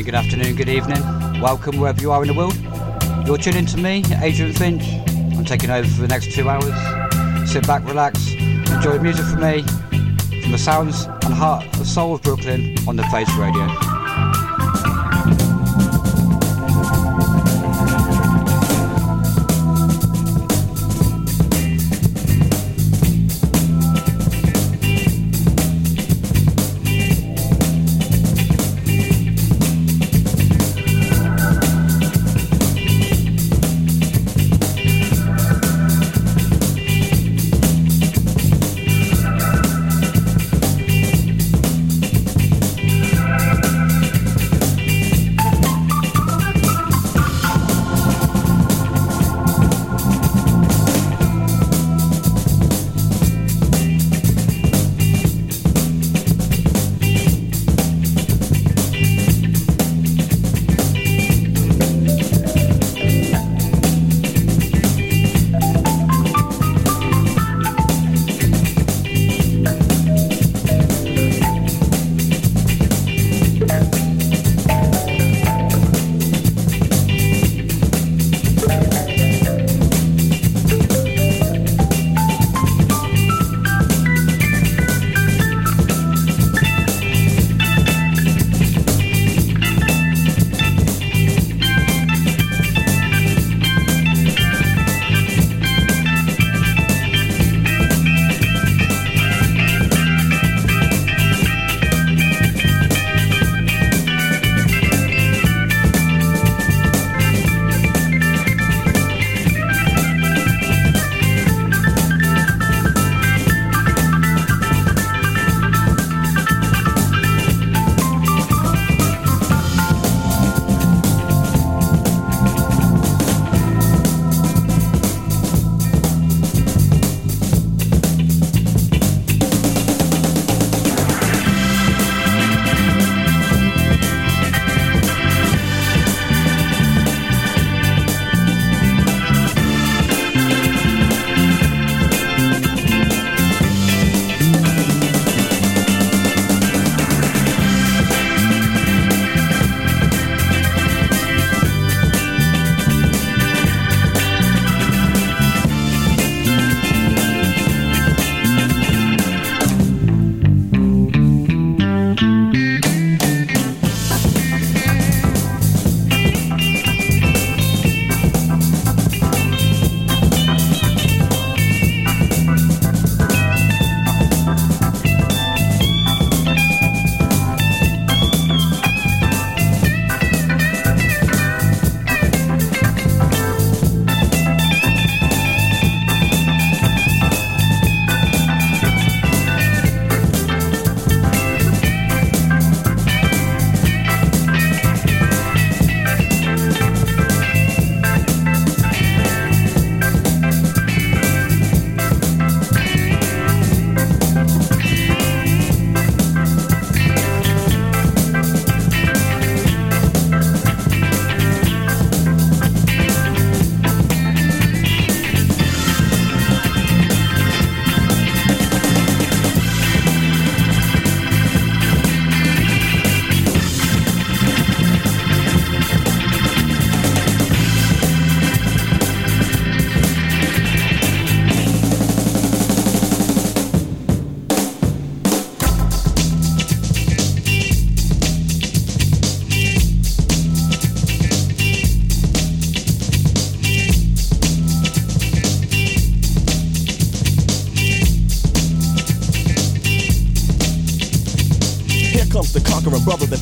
Morning, good afternoon, good evening. Welcome wherever you are in the world. You're tuning to me, Adrian Finch. I'm taking over for the next two hours. Sit back, relax, enjoy music from me, from the sounds and heart and soul of Brooklyn on the Face Radio.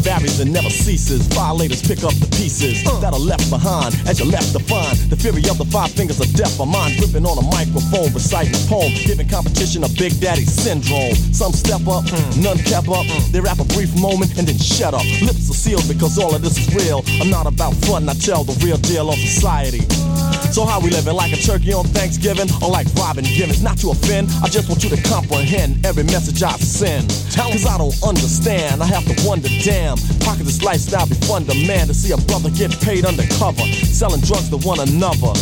Varies and never ceases. Violators pick up the pieces uh. that are left behind as you left to find. The fury of the five fingers of death. Mind gripping on a microphone, reciting a poem, giving competition a Big Daddy syndrome. Some step up, mm. none kept up. Mm. They rap a brief moment and then shut up. Lips are sealed because all of this is real. I'm not about fun, I tell the real deal on society. So how we living? Like a turkey on Thanksgiving or like Robin Givens? Not to offend, I just want you to comprehend every message I send. Cause I don't understand, I have to wonder, damn, how could this lifestyle be fun to man to see a brother get paid undercover, selling drugs to one another?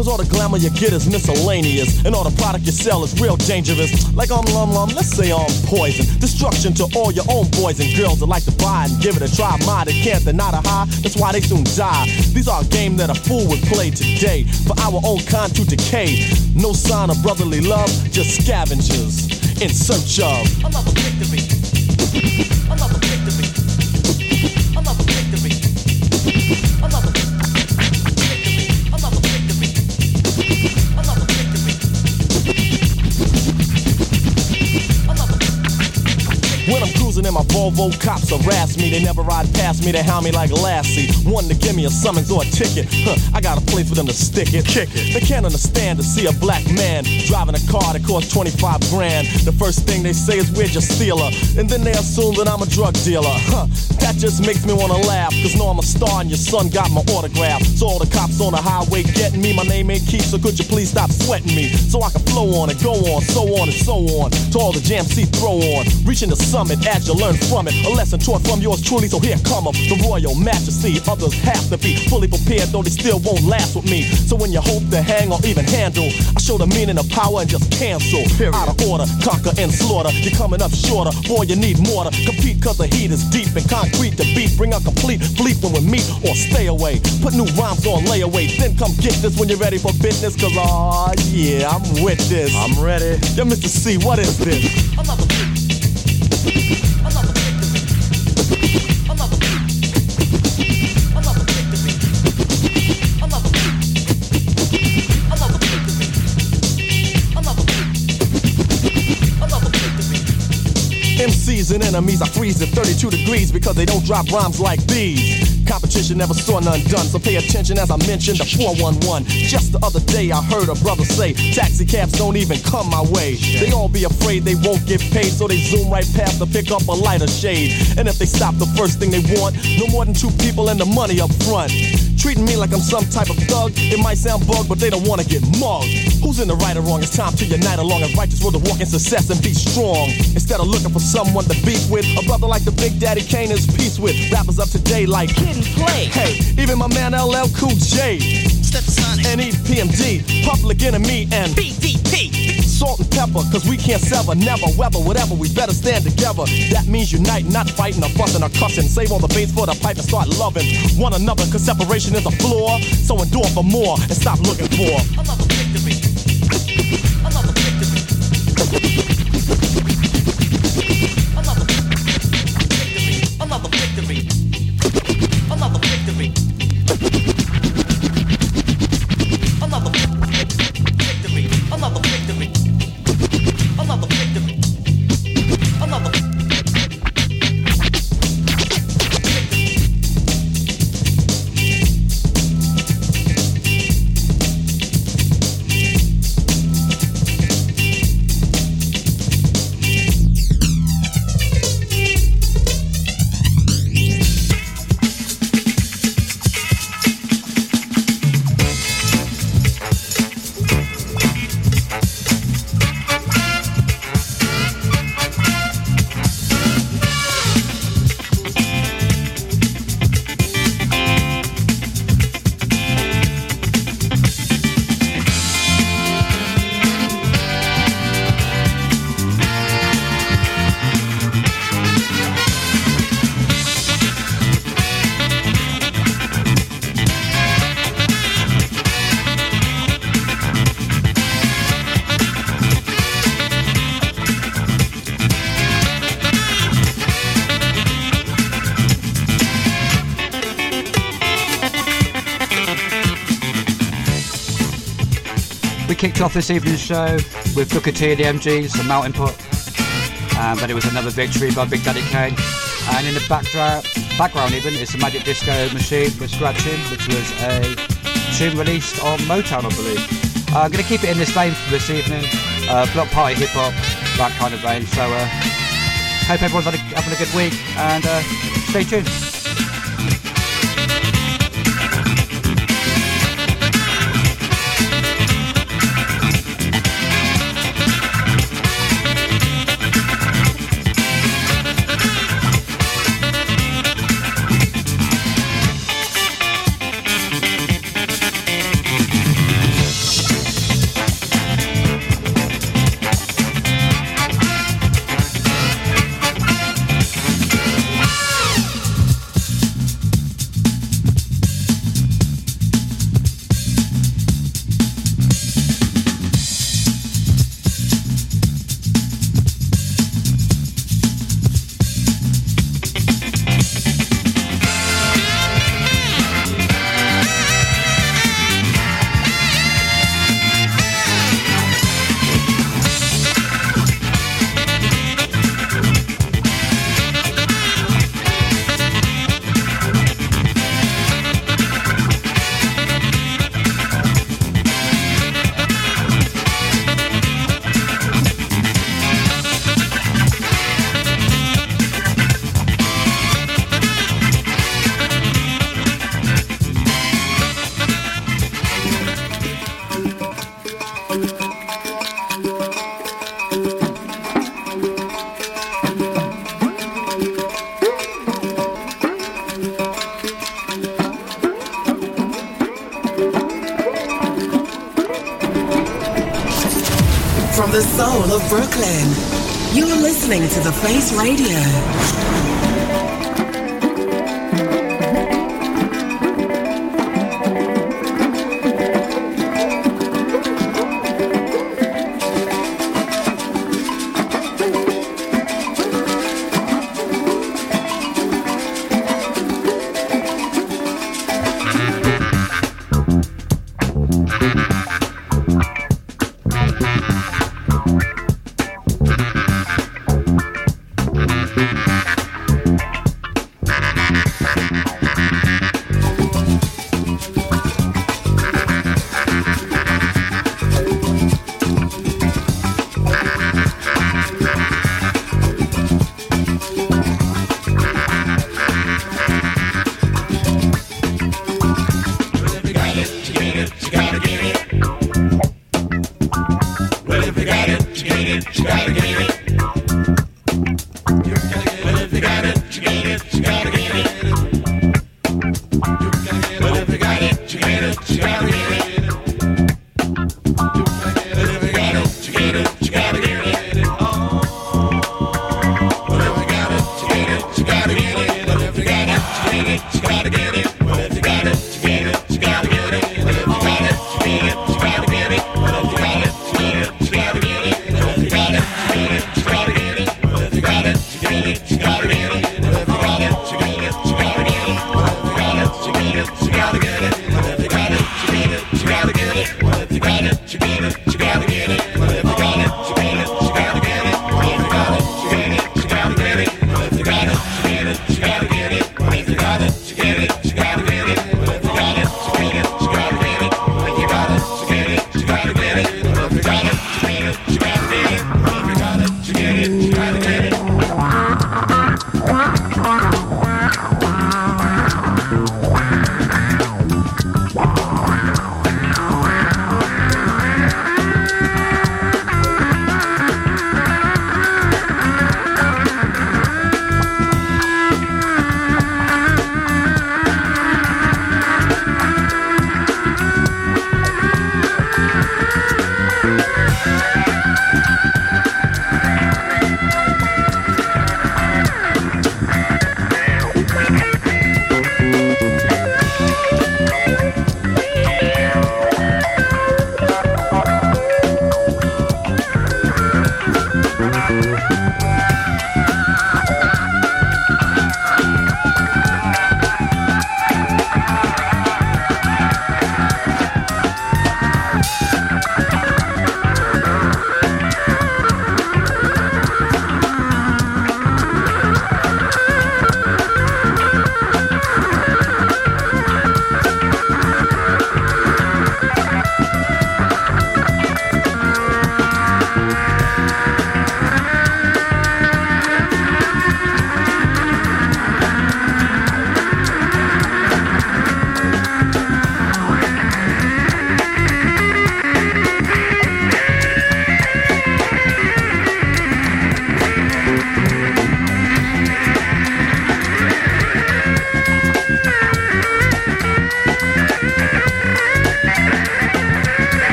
Cause all the glamour you get is miscellaneous, and all the product you sell is real dangerous. Like I'm lum lum, let's say I'm poison. Destruction to all your own boys and girls that like to buy and give it a try. My, they can't deny the high, that's why they soon die. These are a game that a fool would play today for our own kind to decay. No sign of brotherly love, just scavengers in search of. Another victory. Cruising in my Volvo, cops harass me. They never ride past me, they hound me like a Lassie. One to give me a summons or a ticket. Huh, I got a place for them to stick it. Kick it. They can't understand to see a black man driving a car that costs 25 grand. The first thing they say is, Where'd you steal her? And then they assume that I'm a drug dealer. Huh, that just makes me wanna laugh. Cause know I'm a star and your son got my autograph. So all the cops on the highway getting me, my name ain't Keith, so could you please stop sweating me? So I can flow on and go on, so on and so on. To all the jam C throw on. Reaching the summit as you learn from it. A lesson taught from yours truly, so here come come 'em. The royal majesty. Others have to be fully prepared, though they still won't last with me. So when you hope to hang or even handle, I show the meaning of power and just cancel. Out of order, conquer and slaughter. You're coming up shorter, boy, you need more to compete, cause the heat is deep and concrete to beat. Bring a complete fleet when we meet or stay away. Put new rhymes on layaway, then come get this when you're ready for business, cause aw, yeah, I'm with this. I'm ready. Yo, Mr. C, what is this? And enemies, I freeze at 32 degrees because they don't drop rhymes like these. Competition never saw none done, so pay attention as I mentioned the 411. Just the other day, I heard a brother say, Taxi cabs don't even come my way. They all be afraid they won't get paid, so they zoom right past to pick up a lighter shade. And if they stop, the first thing they want, no more than two people and the money up front. Treating me like I'm some type of thug, it might sound bug, but they don't wanna get mugged. Who's in the right or wrong? It's time to unite along a righteous road to walk in success and be strong. Instead of looking for someone to beef with, a brother like the Big Daddy Kane is peace with. Rappers up today like Kid and Play. Hey, even my man LL Cool J. Stetsasonic. And EPMD, Public Enemy and BDP. Salt-N-Pepa, cause we can't sever, never, weather, whatever, we better stand together. That means unite, not fighting or fussing or cussing. Save all the bass for the pipe and start loving one another, cause separation is a flaw. So endure for more and stop looking for another victory. Another victory. Kicked off this evening's show with Booker T and the MGs, a Melting Pot. Um, but it was another victory by Big Daddy Kane. And in the backdrop, background even is the Magic Disco Machine with Scratching, which was a tune released on Motown, I believe. Uh, I'm going to keep it in this vein for this evening. Uh, block party hip hop, that kind of vein. So uh, hope everyone's having a good week and uh, stay tuned.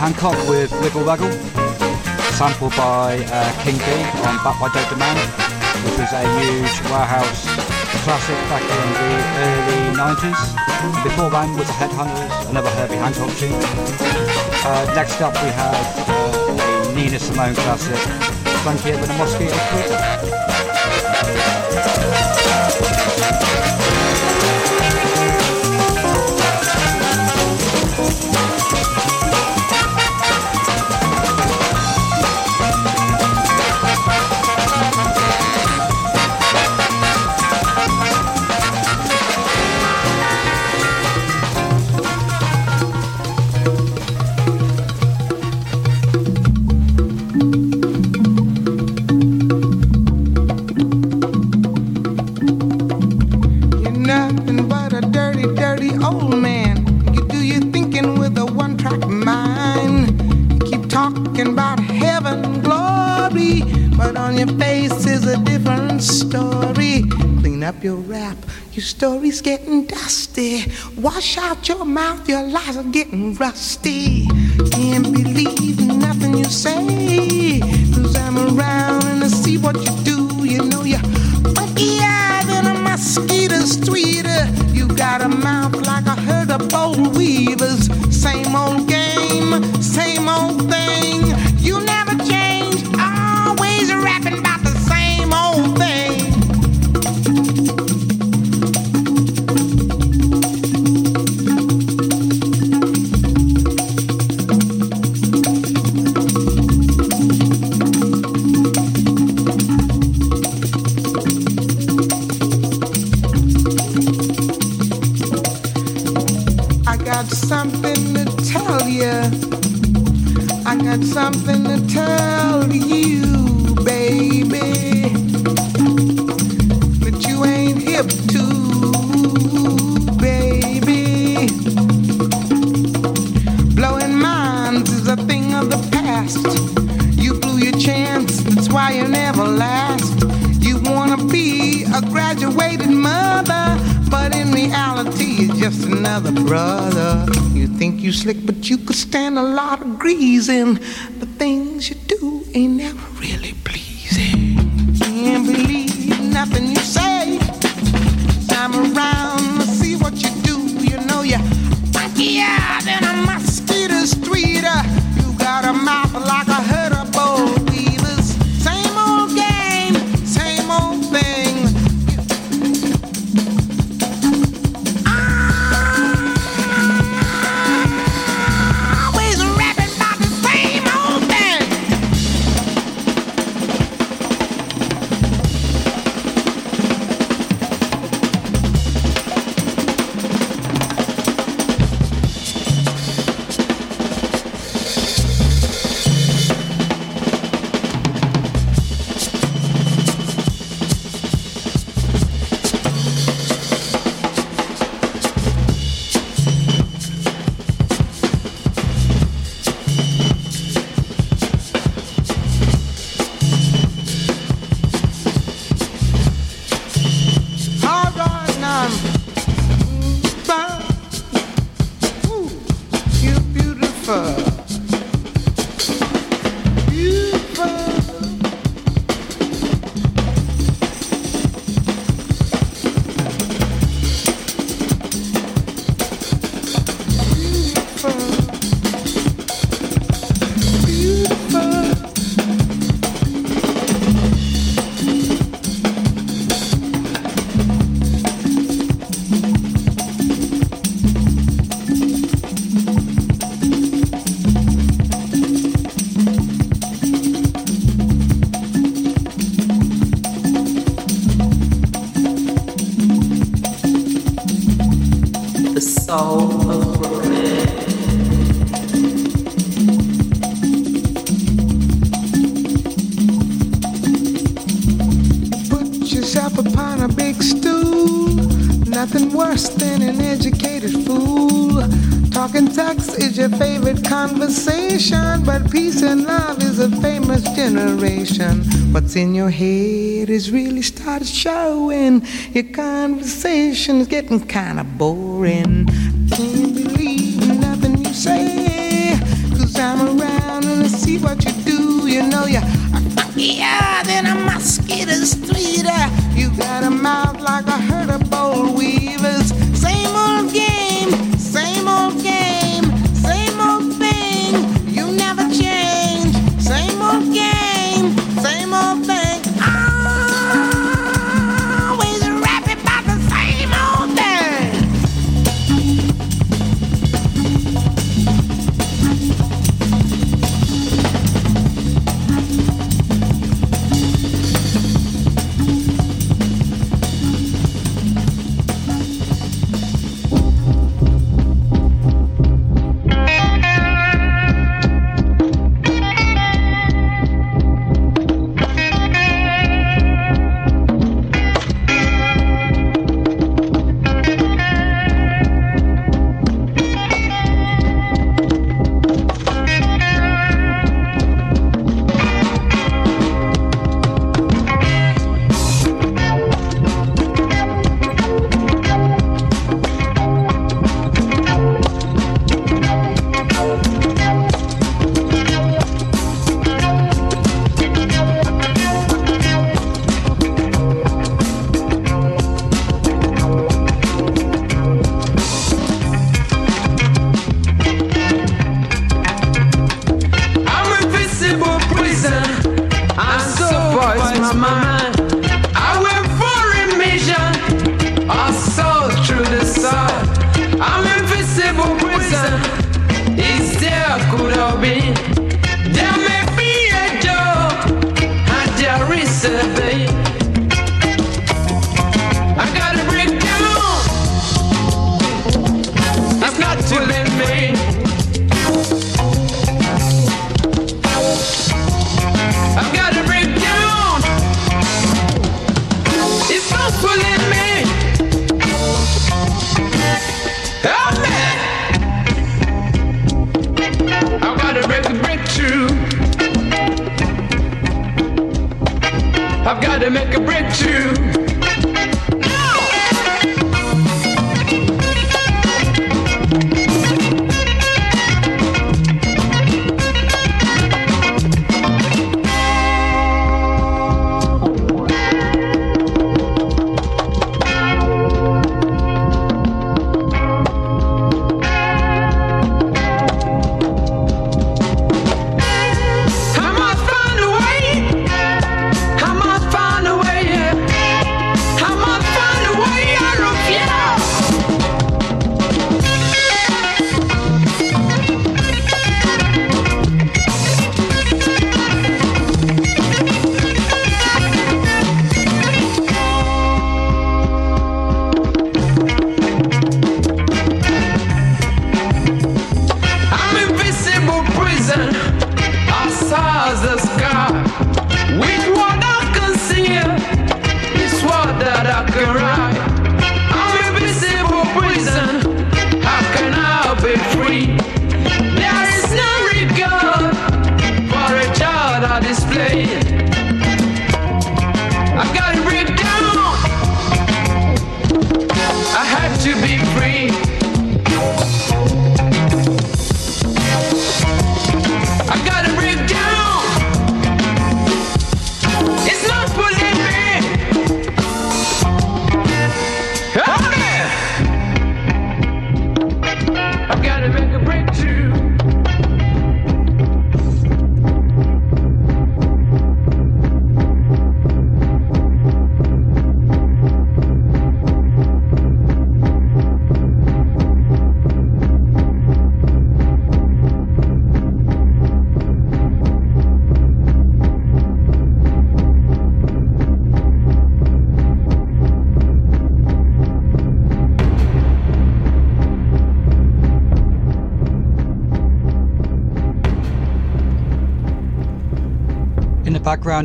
Hancock with Wiggle Waggle, sampled by uh, King Bee on Back by Dope Demand, which was a huge warehouse classic back in the early 90s. Before that was Headhunters, another Herbie Hancock tune. Uh, next up we have uh, a Nina Simone classic, Funky with a Mosquito Twitter. getting dusty. Wash out your mouth, your lies are getting rusty. But peace and love is a famous generation. What's in your head is really started showing. Your conversation is getting kind of boring.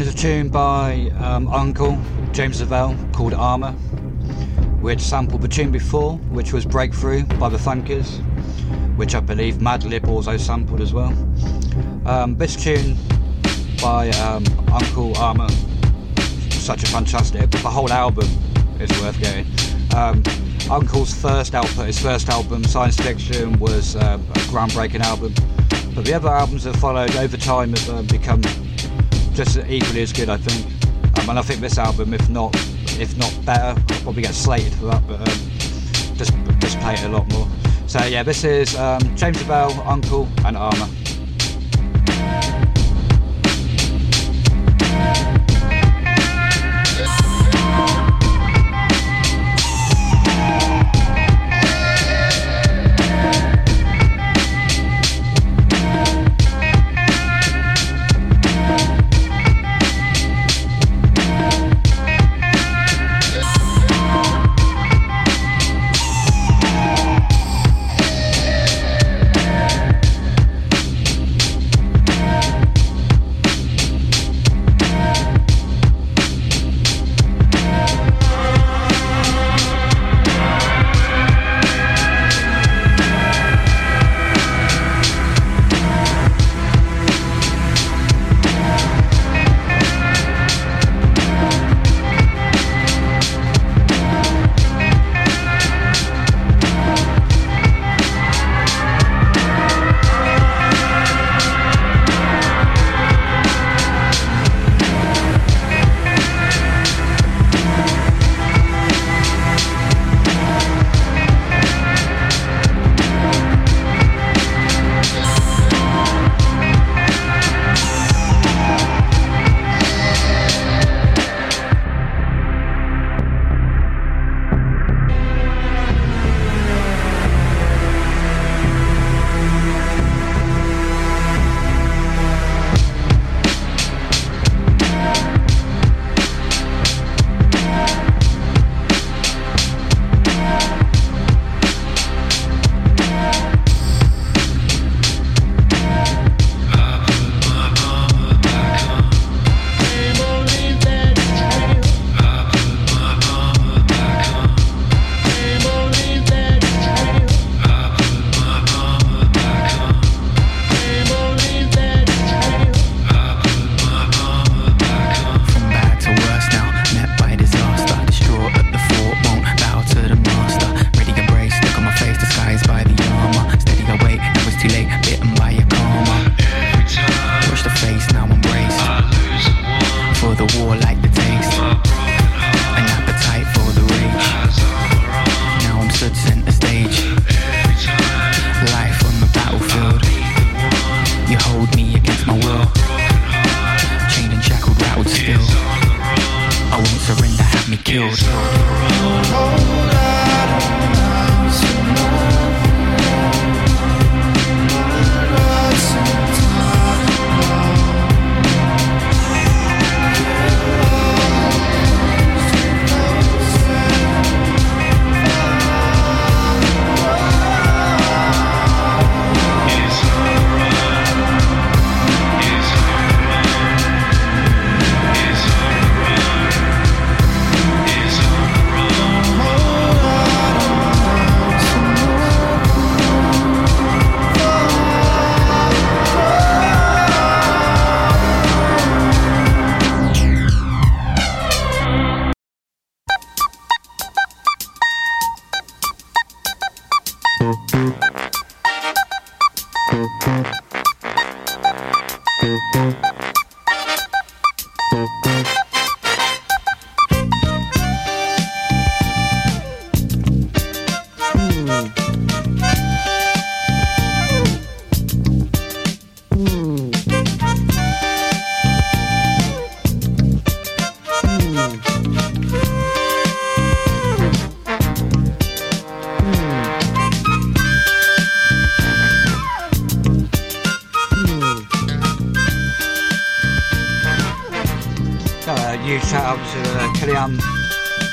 is a tune by um, UNKLE James Lavelle called Armour. We had sampled the tune before, which was Breakthrough by the Funkers, which I believe Madlib also sampled as well. Um, this tune by um, UNKLE Armour, such a fantastic, the whole album is worth getting. Um, UNKLE's first output, his first album, Psyence Fiction, was uh, a groundbreaking album. But the other albums that followed over time have uh, become just equally as good, I think. Um, and I think this album, if not if not better, I'll probably get slated for that, but um, just just play it a lot more. So yeah, this is um, James Bell, UNKLE, and Armour.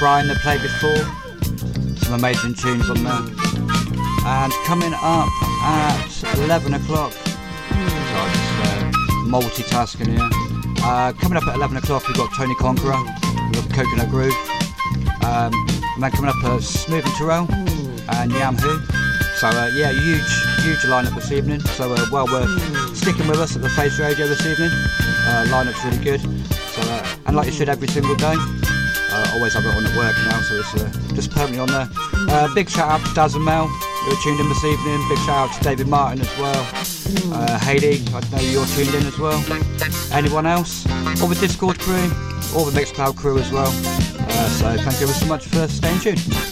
Brian that played before. Some amazing tunes on there. And coming up at 11 o'clock, sorry, just uh, multitasking here. Uh, coming up at 11 o'clock, we've got Tony Conqueror, we've got Coconut Groove. Um, and then coming up, uh, Smooth and Terrell and Yam Who. So uh, yeah, huge, huge lineup this evening. So uh, well worth sticking with us at the Face Radio this evening. Uh, lineup's really good. And like you should every single day. Uh, always have it on at work now, so it's uh, just permanently on there. Uh, big shout out to Daz and Mel who are tuned in this evening. Big shout out to David Martin as well. Uh, I know you're tuned in as well. Anyone else? All the Discord crew, all the Mixcloud crew as well. Uh, so thank you so much for staying tuned.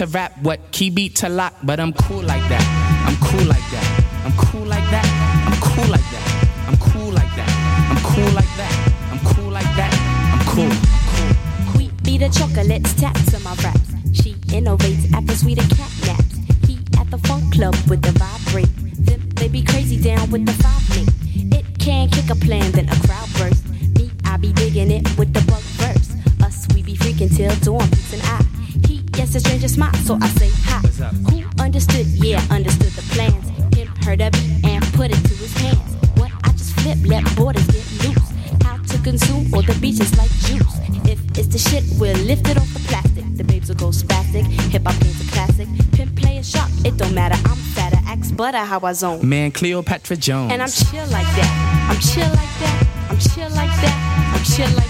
To rap, what key beat to lock, but I'm cool like that. I'm cool like that. I zone. Man, Cleopatra Jones. And I'm chill like that. I'm chill like that. I'm chill like that. I'm chill like that.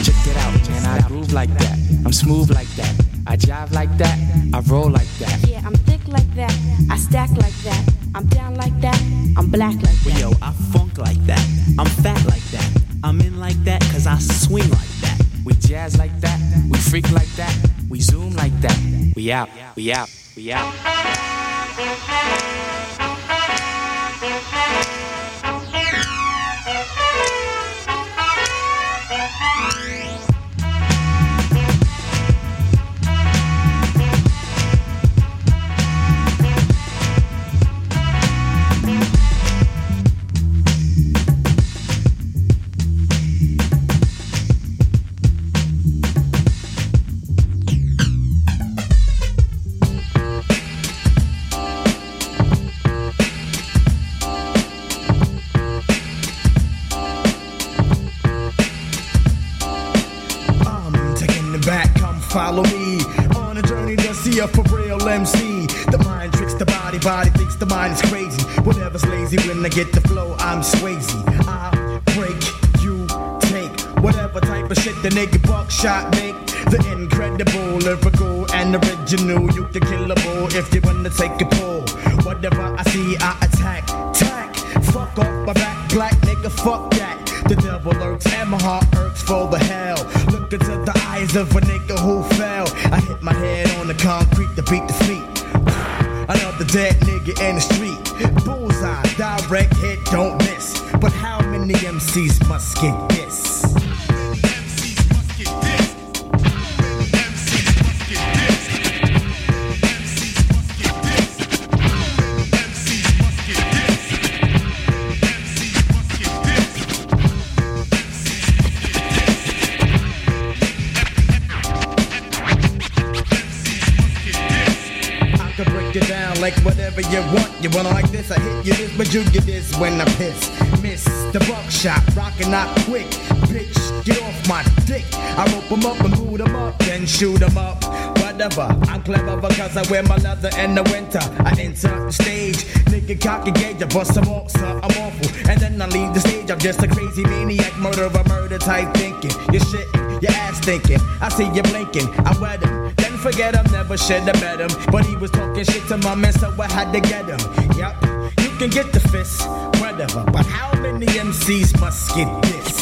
Check it out, man. I groove like that. I'm smooth like that. I jive like that. I roll like that. Yeah, I'm thick like that. I stack like that. I'm down like that. I'm black like that. Yo, I funk like that. I'm fat like that. I'm in like that cause I swing like that. We jazz like that. We freak like that. We zoom like that. We out. We out. We out. I'm MC. The mind tricks the body, body thinks the mind is crazy. Whatever's lazy when I get the flow, I'm Swayze. I break, you take whatever type of shit the nigga buckshot make. The incredible, lyrical, and original. You can kill a bull if you wanna take a pull. Whatever I see, I attack, tack. Fuck off my back, black nigga, fuck that. The devil lurks and my heart irks for the hell. Into the eyes of a nigga who fell. I hit my head on the concrete to beat the feet. Another dead nigga in the street. Bullseye, direct hit, don't miss. But how many MCs must get this? Like whatever you want. You wanna like this, I hit you this, but you get this when I piss. Miss the buckshot, rockin' out quick. bitch, get off my dick. I rope 'em up and boot 'em up, then shoot 'em up. Whatever, I'm clever because I wear my leather in the winter. I enter the stage, nigga cock and gauge, I bust some off, so I'm awful. And then I leave the stage, I'm just a crazy maniac, murderer, murder type thinking. You're shitting, your ass thinking. I see you blinking, I wet him. Then forget him, never should have met him. But he was talking shit to my man, so I had to get him. Yep, you can get the fist, whatever. But how many MCs must get this?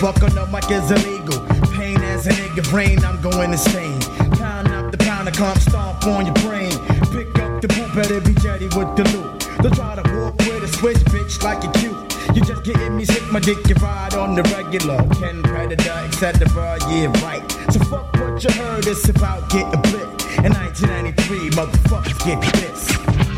Buck on the mic is illegal. Pain as a nigga brain, I'm going insane. Pound up the pound, I come stomp on your brain. Pick up the boot, better be jetty with the loot. Don't try to walk with a switch, bitch, like you cute. You just getting me sick, my dick, you ride on the regular. Ken Predator, etc. Yeah, right. So fuck what you heard, it's about getting blit. In 1993, motherfuckers get this.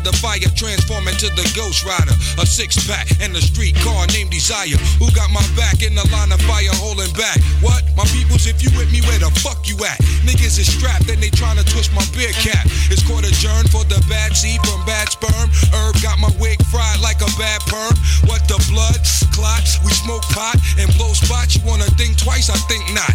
The fire, transform into the ghost rider. A six pack and a street car named Desire. Who got my back in the line of fire, holding back? What? My peoples, if you with me, where the fuck you at? Niggas is strapped and they tryna twist my beer cap. It's court adjourned for the bad seed from bad sperm. Herb got my wig fried like a bad perm. What the blood? Clots, we smoke pot and blow spots. You wanna think twice? I think not.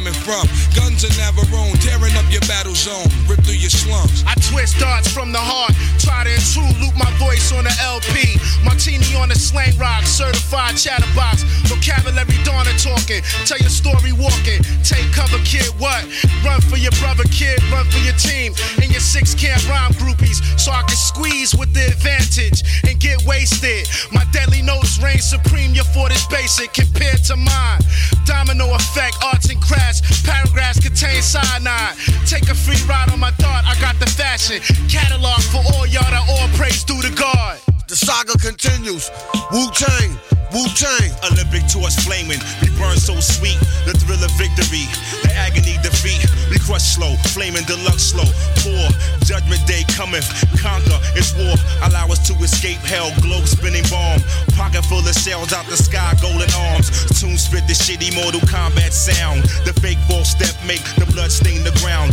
Coming from. Guns are Navarone, tearing up your battle zone. Rip through your slums. I twist darts from the heart. Try to intrude, loop my voice on the LP. Martini on the slang rock, certified chatterbox. Vocabulary dawning talking. Tell your story walking. Take cover, kid. What? Run for your brother, kid. Run for your team. And your six camp rhyme groupies. So I can squeeze with the advantage and get wasted. My deadly notes reign supreme. Your fort is basic compared to mine. Domino effect, arts and crafts. Paragraphs contain cyanide. Take a free ride on my thought, I got the fashion. Catalog for all y'all that all praise due to God. The saga continues. Wu Tang, Wu Tang. Olympic torch flaming. We burn so sweet. The thrill of victory. Agony defeat. We crush slow. Flaming deluxe slow. Poor. Judgment day cometh, conquer, it's war. Allow us to escape hell, globe spinning bomb. Pocket full of shells out the sky, golden arms. Tune spit the shitty Mortal Kombat sound. The fake ball step make the blood stain the ground.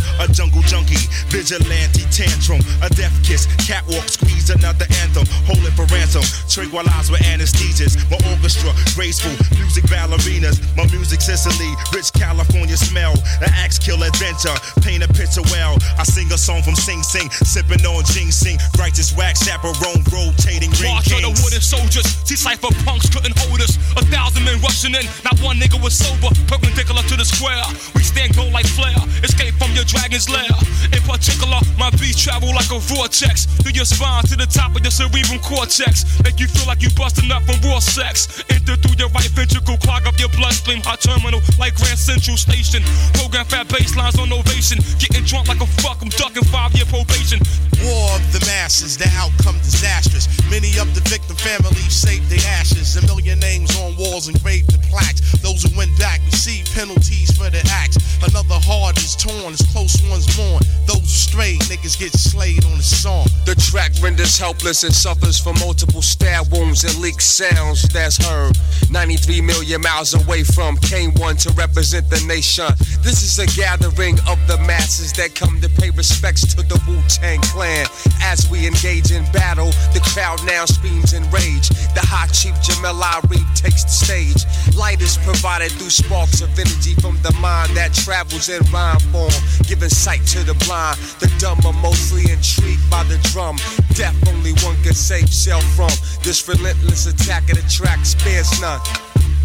A jungle junkie, vigilante tantrum. A death kiss, catwalk squeeze another anthem. Hold it for ransom. Tranquilize with anesthesias. My orchestra, graceful, music ballerinas. My music Sicily, rich California smell. An axe kill adventure, paint a picture well. I sing a song from Sing Sing, sipping on ginseng. Righteous wax, chaperone, rotating ring March of the wooden soldiers. See cipher punks couldn't hold us. A thousand men rushing in. Not one nigga was sober. Perpendicular to the square. We stand gold like flare. Escape from your dragon's lair. In particular, my beats travel like a vortex. Through your spine to the top of your cerebral cortex. Make you feel like you busting up from raw sex. Enter through your right ventricle. Clog up your bloodstream. Hot terminal like Grand Central Station. Program fat baselines on ovation. Getting drunk like a fuck. I'm ducking five year probation. War of the masses, the outcome disastrous. Many of the victim families saved their ashes. A million names on walls engraved in plaques. Those who went back receive penalties for their acts. Another heart is torn, as close ones mourn. Those strayed, niggas get slayed on the song. The track renders helpless and suffers from multiple stab wounds and leaked sounds that's heard. 93 million miles away from K1 to represent the nation. This is a gathering of the masses that come to pay respects to the Wu Tang Clan. As we engage in battle, the crowd now screams in rage. The hot chief Jamel Ari takes the stage. Light is provided through sparks of energy from the mind that travels in rhyme form, giving sight to the blind. The dumb are mostly intrigued by the drum. Death only one can save self from. This relentless attack of the track spares none.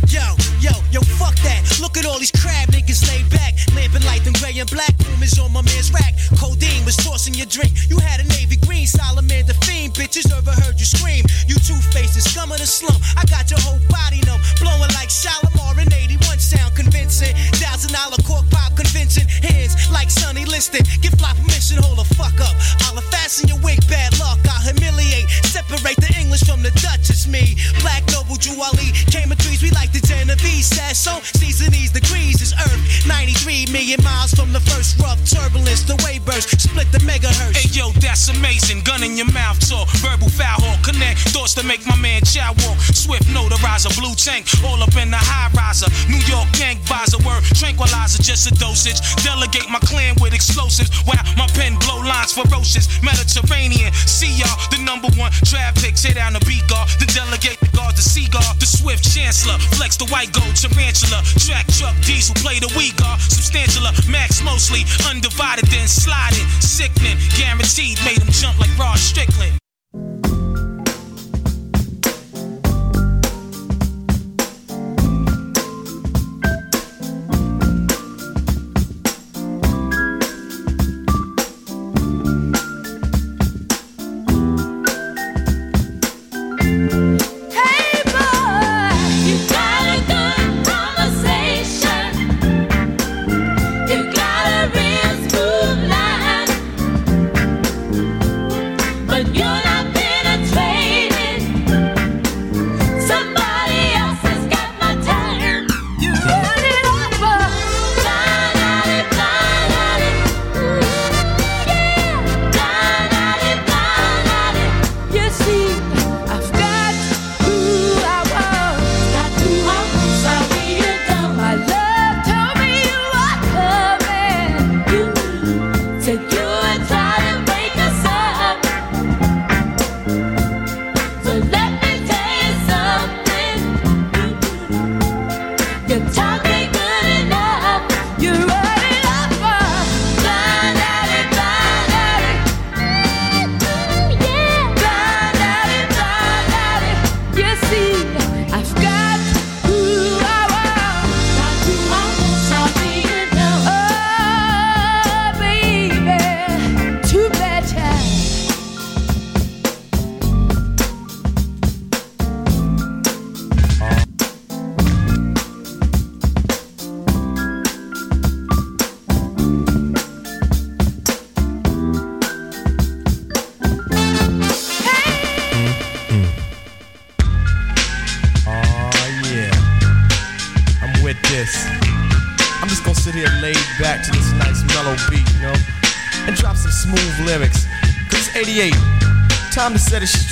Yo, yo, yo, fuck that. Look at all these crab niggas laid back. Lamping light and gray and black. Is on my man's rack. Codeine was tossing your drink. You had a navy green, salamander fiend. Bitches never heard you scream. You two faces, scum of the slum. I got your whole body numb. Blowing like Shalimar in 81 sound convincing. Thousand dollar cork pop convincing. Hands like Sonny Liston. Get fly permission, hold the fuck up. I'll fasten your wig, bad luck. I'll humiliate. Separate the English from the Dutch. It's me. Black Noble Juwali. Came of trees, we like the Genovese. Says so. Season these degrees is Earth. 93 million miles from the first rough turbulence. The wave burst. Split the megahertz. Hey yo, that's amazing. Gun in your mouth talk. Verbal foul hawk. Connect thoughts to make my man chow walk. Swift notarizer. Blue tank. All up in the high riser. New York gang visor. Word tranquilizer. Just a dosage. Delegate my clan with explosives. Wow, my pen blow lines ferocious. Mediterranean. See y'all. The number one traffic. Tear down the beat guard. Then delegate the guard. The seagull. The swift chancellor. Flex the white gold tarantula. Track truck diesel. Play the guard. Substantial. Max mostly. Undivided then sliding. Sickening. Guaranteed. Made him jump like Rod Strickland.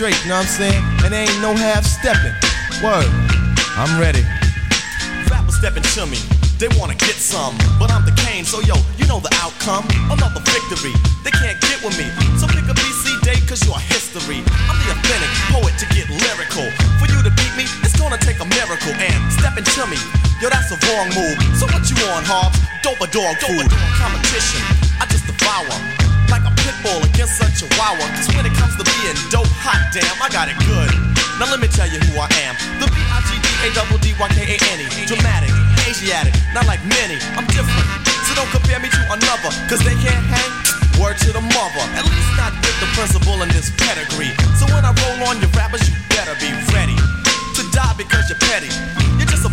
Straight, you know what I'm saying? And there ain't no half stepping. Word, I'm ready. Rappers stepping to me. They wanna get some, but I'm the Kane, so yo, you know the outcome. Another victory. They can't get with me. So pick a BC day, cause you're history. I'm the authentic poet to get lyrical. For you to beat me, it's gonna take a miracle. And stepping to me, yo, that's a wrong move. So what you on, Hobbs? Dope a dog food. Competition, I just devour. Like a pit against a chihuahua. Cause when it comes to being dope, hot damn, I got it good. Now let me tell you who I am. The B-I-G-D-A-D-D-Y-K-A-N-E. Dramatic, Asiatic, not like many. I'm different. So don't compare me to another. Cause they can't hang. Word to the mother. At least not with the principal in this pedigree. So when I roll on your rappers, you better be ready. To die because you're petty.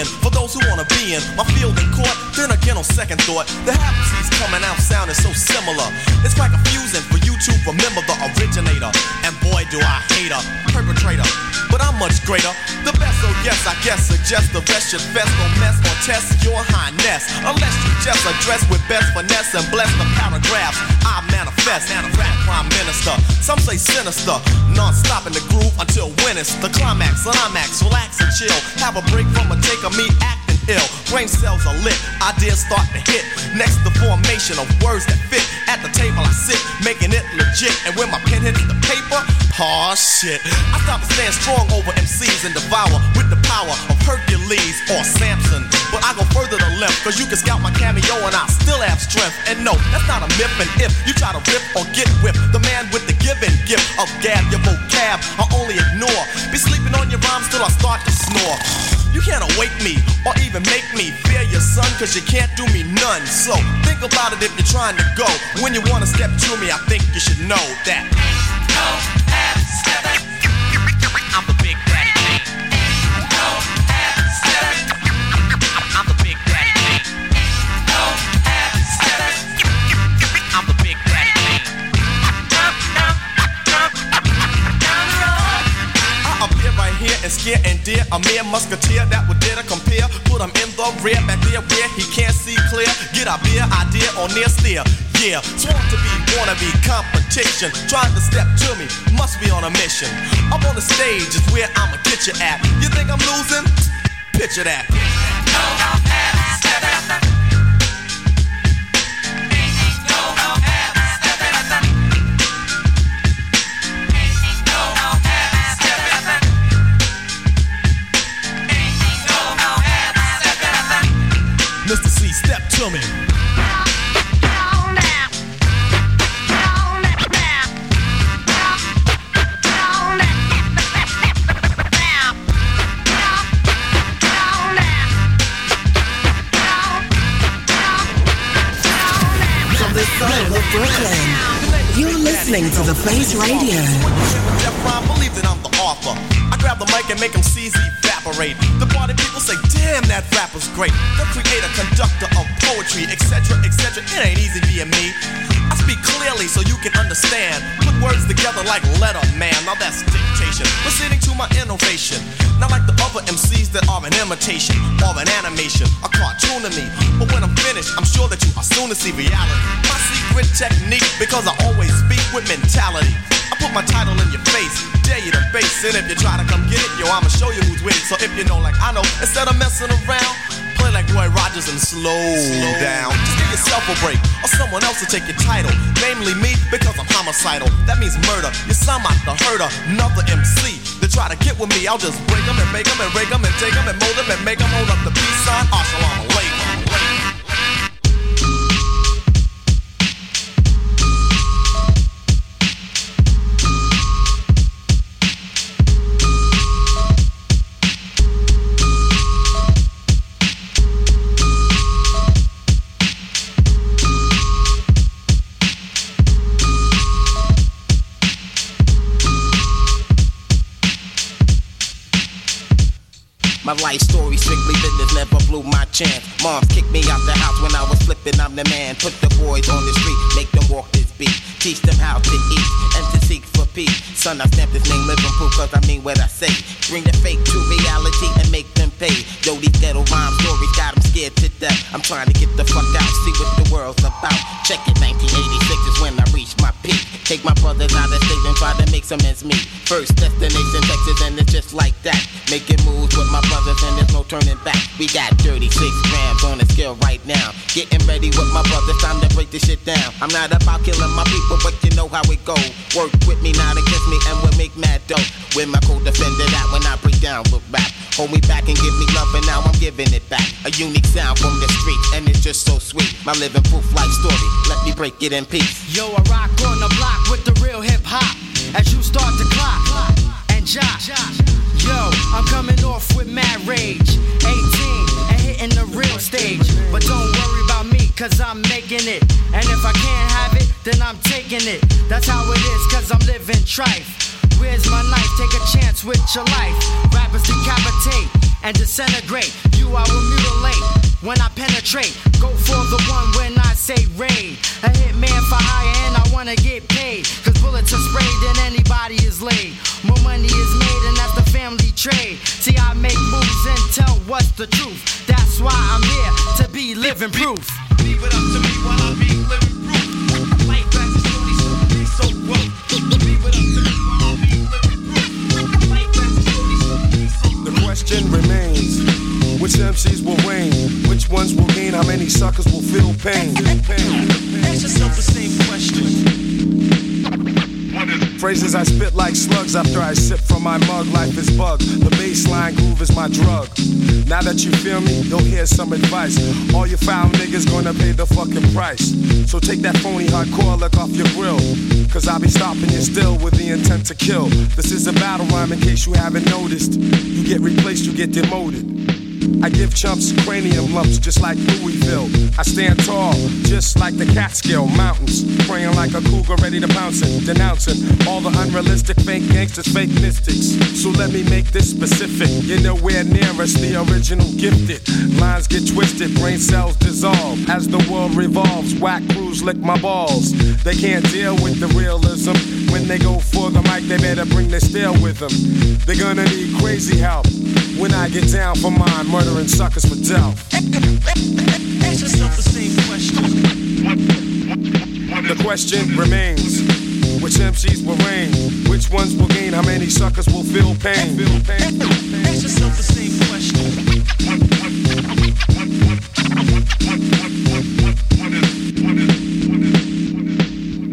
For those who wanna be in my field and court. Then again, on second thought, the half coming out sounding so similar. It's quite confusing for you to remember the originator. And boy, do I hate a perpetrator. But I'm much greater. The best, so yes, I guess suggest the rest should best don't mess or test your highness. Unless you just address with best finesse and bless the paragraphs I manifest. And rap prime minister, some say sinister. Non-stop in the groove until when it's the climax. Climax, relax and chill. Have a break from a take of me acting ill. Brain cells are lit, ideas start to hit. Next, the formation of words that fit. At the table I sit, making it legit. And when my pen hits the paper, oh shit. I stop and stand strong over MCs and devour with the power of Hercules or Samson. But I go further to left, cause you can scout my cameo and I still have strength. And no, that's not a myth. And if you try to rip or get whipped, the man with the given gift of gab, your vocab, I only ignore. Be sleeping on your rhymes till I start to snore. You can't awake me or even make me fear your son, cause you can't do me none. So think about it if you're trying to go. When you wanna step to me, I think you should know that. I'm dear a mere musketeer that would dare to compare. Put him in the rear, back there where he can't see clear. Get a beer idea or near steer. Yeah, sworn to be, wanna be competition. Trying to step to me, must be on a mission. Up on the stage is where I'ma get you at. You think I'm losing? Picture that. Mr. The Face Radio. Believe that I'm the author. I grab the mic and make them evaporate. The party people say, damn, that rapper's great. The creator, conductor of poetry, etc., etc. It ain't easy being me. I speak clearly so you can understand. Put words together like letter man. Now that's dictation. Proceeding to my innovation. Not like the other MCs that are an imitation an animation, a cartoon to me. But when I'm finished, I'm sure that you are soon to see reality. My secret technique, because I always speak with mentality. I put my title in your face, dare you to face it. If you try to come get it, yo, I'ma show you who's with it. So if you know, like I know, instead of messing around, play like Roy Rogers and slow, down. Just give yourself a break, or someone else will take your title. Namely me, because I'm homicidal. That means murder. You sound like the herder, another MC. They try to get with me, I'll just break them and make them and rake them and take them and mold them and make them hold up the peace sign. Assalamu chance. Moms kicked me out the house when I was flipping, I'm the man. Put the boys on the street, make them walk this beat. Teach them how to eat and to seek for peace. Son, I stamp this name living proof cause I mean what I say. Bring the fake to reality and make them pay. Yo, these ghetto rhyme stories got them scared to death. I'm trying to get the fuck out, see what the world's about. Check it, 1986 is when I reach my peak. Take my brothers out of state and try to make some ends meet. First destination Texas and it's just like that. Making moves with my brothers and there's no turning back. We got 36 grams on the scale right now. Getting ready with my brothers, time to break this shit down. I'm not about killing my people, but you know how it go. Work with me, not against me, and we'll make mad dough. With my co-defender that when I break down with rap. Hold me back and give me love, and now I'm giving it back. A unique sound from the street and it's just so sweet. My living proof life story, let me break it in peace. Yo, I rock on the block with the real hip hop. As you start to clock and jock. Yo, I'm coming off with mad rage. 18 and hitting the real stage. But don't worry about me, cause I'm making it. And if I can't have it, then I'm taking it. That's how it is, cause I'm living trife. Where's my knife? Take a chance with your life. Rappers decapitate and disintegrate. You I will mutilate when I penetrate. Go for the one when I say raid. A hitman for hire and I wanna get paid. Cause bullets are sprayed and anybody is laid. More money is made and that's the family trade. See, I make moves and tell what's the truth. That's why I'm here to be living proof. Leave it up to me while I be living question remains which MCs will reign? Which ones will gain? How many suckers will feel pain? Ask yourself the same question. Phrases I spit like slugs after I sip from my mug. Life is bug. The baseline groove is my drug. Now that you feel me, you'll hear some advice. All you foul niggas gonna pay the fucking price. So take that phony hardcore look off your grill. Cause I'll be stopping you still with the intent to kill. This is a battle rhyme in case you haven't noticed. You get replaced, you get demoted. I give chumps cranium lumps just like Louisville. I stand tall, just like the Catskill Mountains. Praying like a cougar ready to pounce it. Denouncing all the unrealistic fake gangsters, fake mystics. So let me make this specific. You're nowhere near us, the original gifted. Lines get twisted, brain cells dissolve. As the world revolves, whack crews lick my balls. They can't deal with the realism. When they go for the mic, they better bring their steel with them. They're gonna need crazy help. When I get down for mine, murdering suckers for yourself the same question. Remains. Which MCs will reign? Which ones will gain? How many suckers will feel pain? Feel pain. Ask yourself the same question.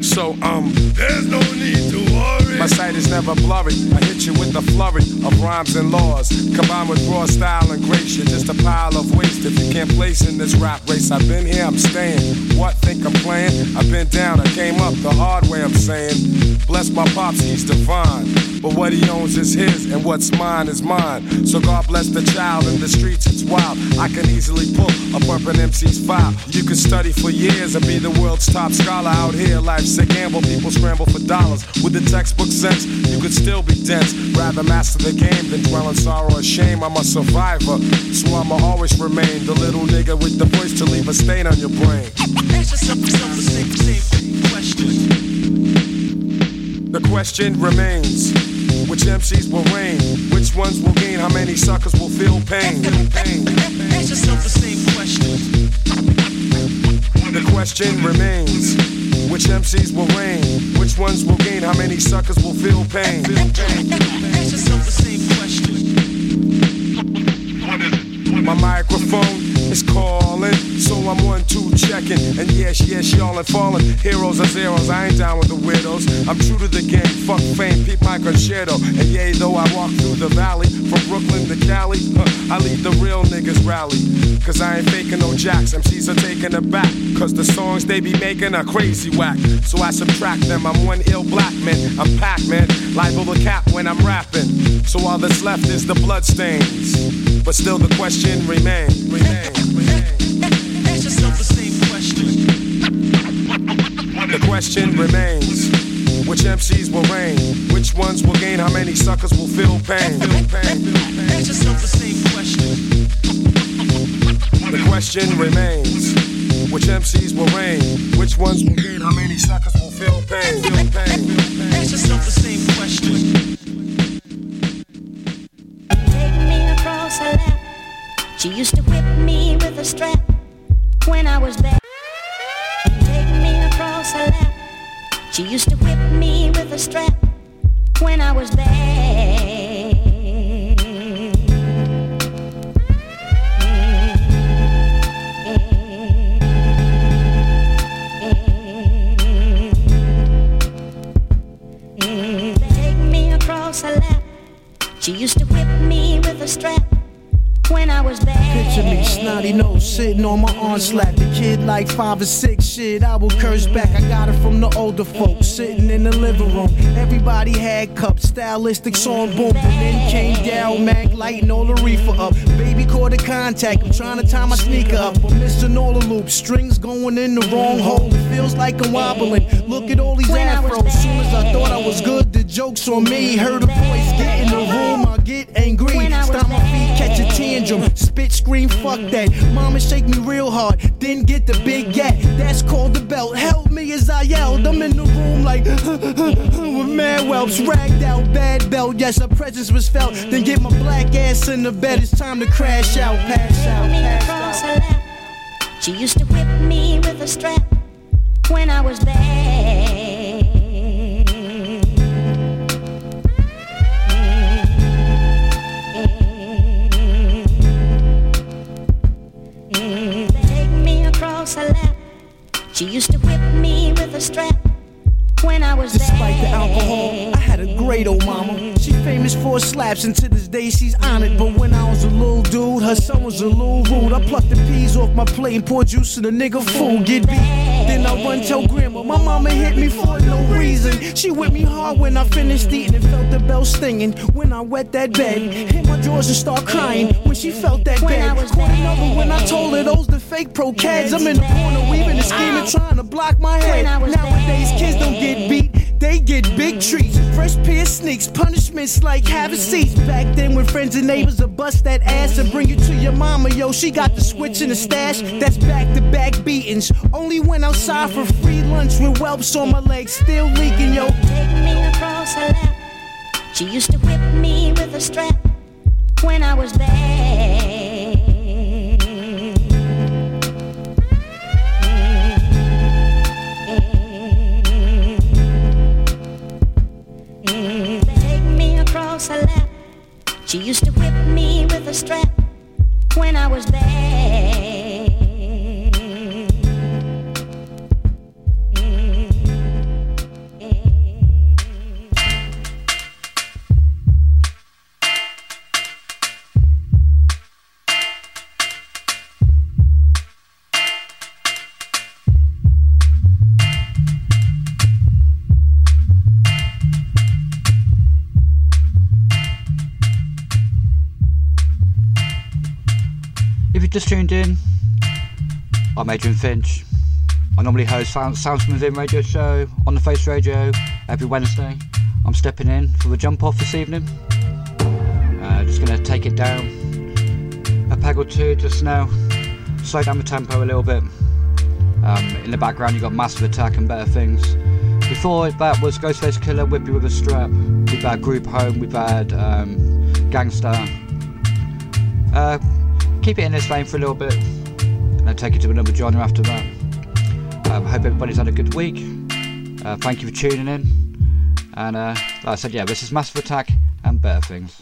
So, um, there's no need to sight is never blurry. I hit you with a flurry of rhymes and laws. Combined with raw style and grace, you're just a pile of waste if you can't place in this rap race. I've been here, I'm staying. What, think I'm playing? I've been down, I came up the hard way, I'm saying. Bless my pops, he's divine. But what he owns is his, and what's mine is mine. So God bless the child in the streets, it's wild. I can easily pull a bumpin' MC's file. You can study for years and be the world's top scholar out here. Life's a gamble, people scramble for dollars. With the textbook sense, you could still be dense. Rather master the game than dwell in sorrow or shame. I'm a survivor, so I'ma always remain the little nigga with the voice to leave a stain on your brain. Ask yourself the same, same question. The question remains. Which MCs will reign? Which ones will gain? How many suckers will feel pain? pain. Ask yourself the same question. The question remains. Which MCs will reign? Which ones will gain? How many suckers will feel pain? Ask yourself the same question. My microphone is calling, so I'm one, two checking. And yes, yes, y'all are falling. Heroes are zeros, I ain't down with the widows. I'm true to the game, fuck fame, peep my concerto. And yay, though I walk through the valley from Brooklyn to Cali, huh, I lead the real niggas rally. Cause I ain't faking no jacks, MCs are taking it back. Cause the songs they be making are crazy whack. So I subtract them, I'm one ill black man. I'm Pac Man, liable to cap when I'm rapping. So all that's left is the bloodstains. But still the question remains. Remain, remain. Ask yourself the question. The question remains. Which MCs will reign? Which ones will gain? How many suckers will feel pain? Feel pain. Ask yourself the same question. The question remains. Which MCs will reign? Which ones will gain? How many suckers will feel pain? Feel pain. Ask yourself the She used to whip me with a strap when I was bad. Take me across her lap. She used to whip me with a strap when I was lap. She used to whip me with a strap when I was bad. Picture me, snotty nose, sitting on my arm slap. The kid like five or six, shit, I will curse back. I got it from the older folks, sitting in the living room. Everybody had cups, stylistic song boom. And then came down, Mac, lighting all the reefer up. Baby caught a contact, I'm trying to tie my sneaker up. I'm missing all the loops, strings going in the wrong hole. It feels like I'm wobbling. Look at all these afros. Soon as I thought I was good, the joke's on me. Heard a voice, get in the room, I get angry. Stop my feet, a tantrum. Spit, scream, fuck that. Mama shake me real hard, then get the big gat. That's called the belt. Help me as I yelled. I'm in the room like with mad whelps, ragged out, bad belt. Yes, her presence was felt. Then get my black ass in the bed. It's time to crash out, pass out, pass lap. She used to whip me with a strap when I was bad. She used to whip me with a strap when I was Despite the alcohol, I had a great old mama. She famous for slaps, and to this day she's honored. But when I was a little dude, her son was a little rude. I plucked the peas off my plate and poured juice in the nigga food. Get beat. Then I run tell grandma, my mama hit me for no reason. She whipped me hard when I finished eating and felt the bell stinging. When I wet that bed, hit my drawers and start crying. When she felt that bed, caught another when I told her those the fake pro cads. I'm in the corner weaving and scheming, trying to block my head. Nowadays kids don't get beat. They get big mm. treats, fresh pair of sneaks, punishments like have a mm. seat. Back then, when friends and neighbors would bust that ass and bring you to your mama, yo, she got the switch in the stash. That's back to back beatings. Only went outside for free lunch with whelps on my legs, still leaking, yo. Take me across her lap. She used to whip me with a strap when I was bad. She used to whip me with a strap when I was bad. Just tuned in, I'm Adrian Finch. I normally host Sound, Sounds from Within radio show on the Face Radio every Wednesday. I'm stepping in for the jump off this evening. Uh, just going to take it down a peg or two just now, slow down the tempo a little bit. Um, in the background, you've got Massive Attack and Better Things. Before that was Ghostface Killah, Whip You With a Strap. We've had Group Home, we've had um. Uh, keep it in this vein for a little bit and then take it to another genre after that. Um, hope everybody's had a good week. Uh, thank you for tuning in. And uh, like I said, yeah, this is Massive Attack and Better Things.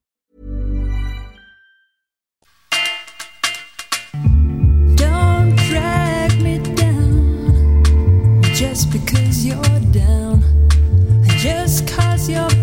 Just because you're down. Just cause you're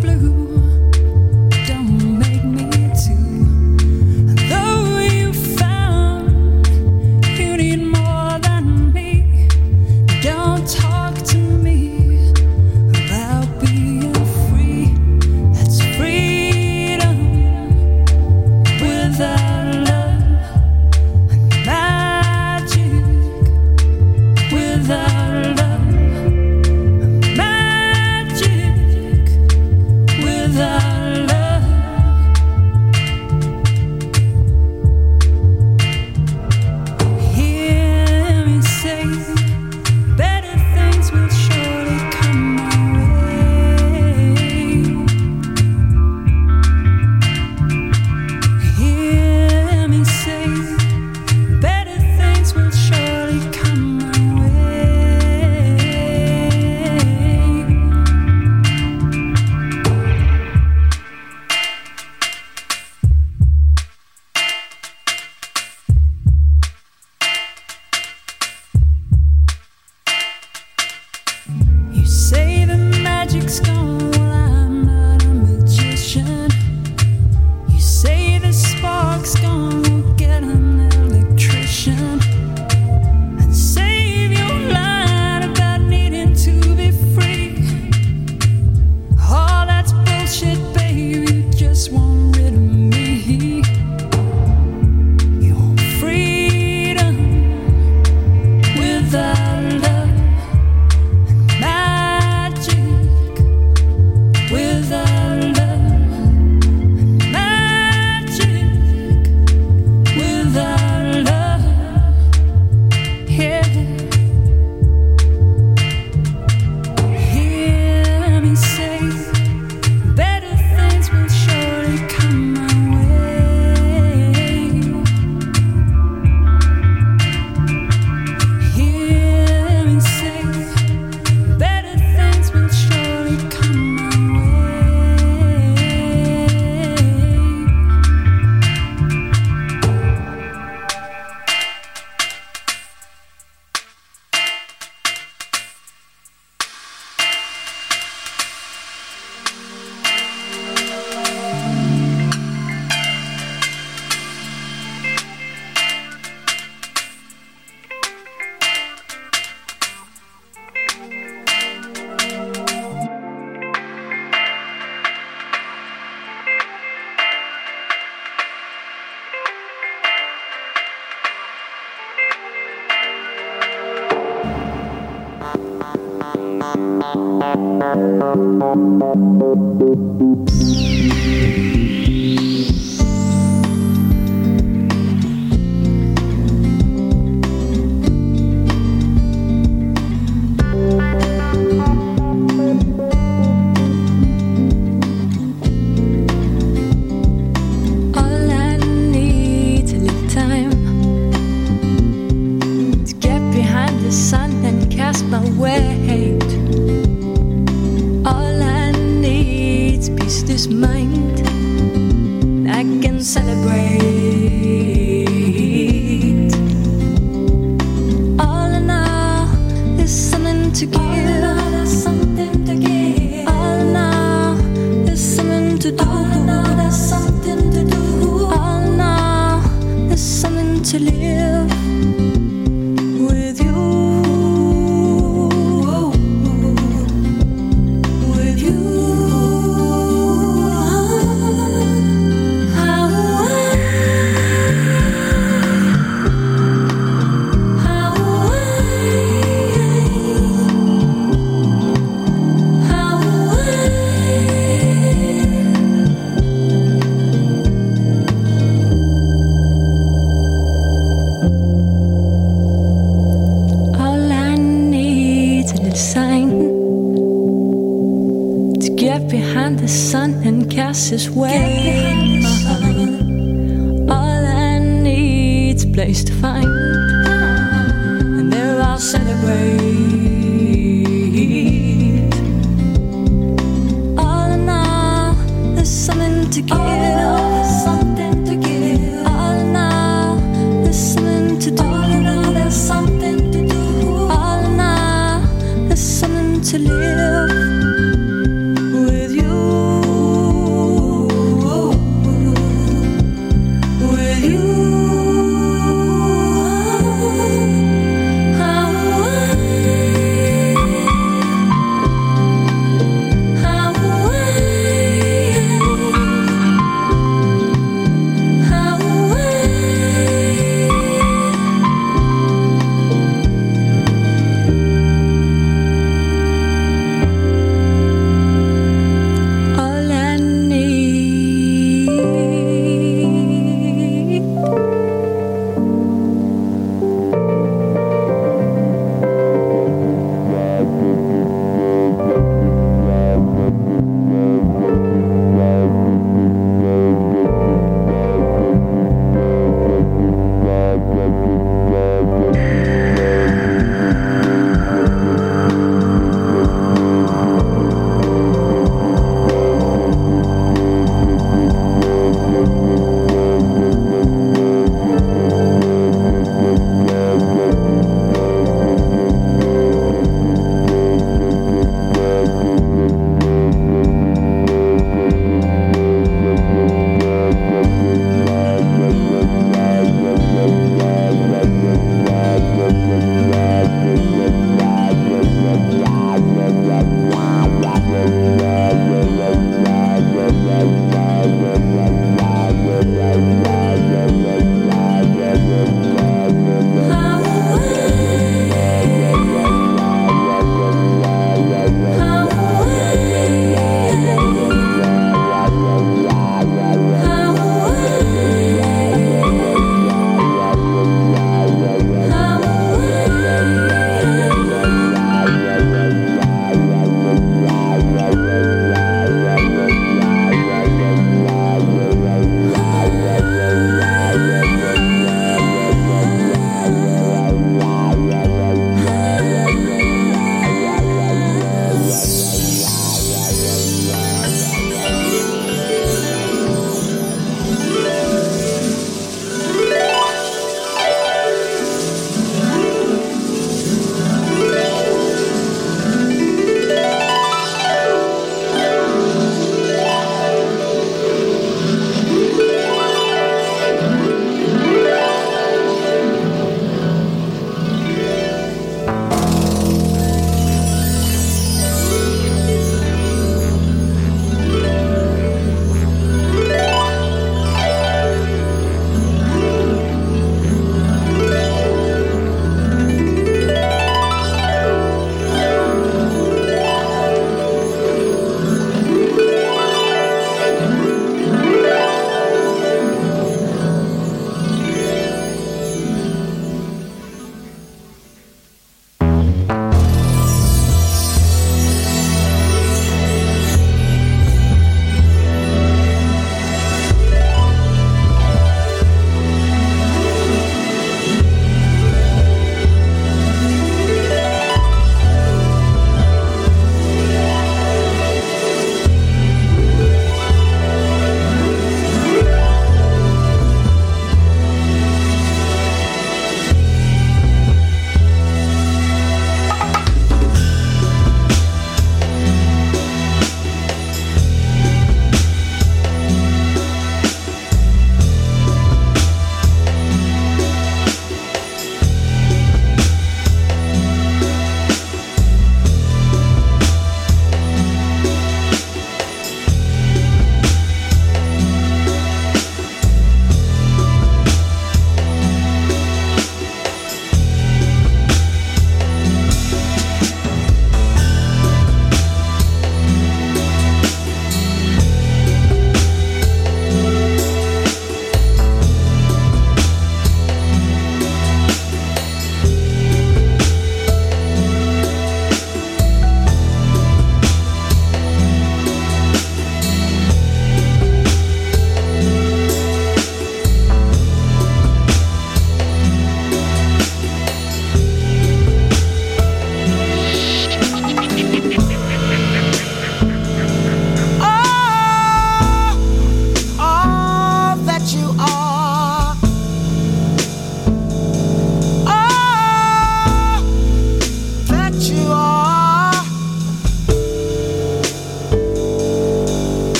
to get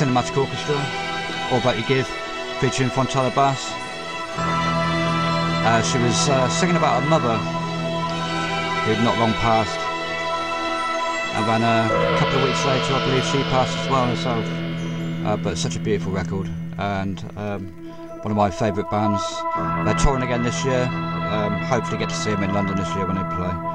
Cinematic Orchestra, All That You Give, featuring Fontella Bass. Uh, she was uh, singing about her mother, who'd not long passed. And then uh, a couple of weeks later, I believe she passed as well herself. Uh, but such a beautiful record, and um, one of my favourite bands. They're touring again this year. Um, hopefully, get to see them in London this year when they play.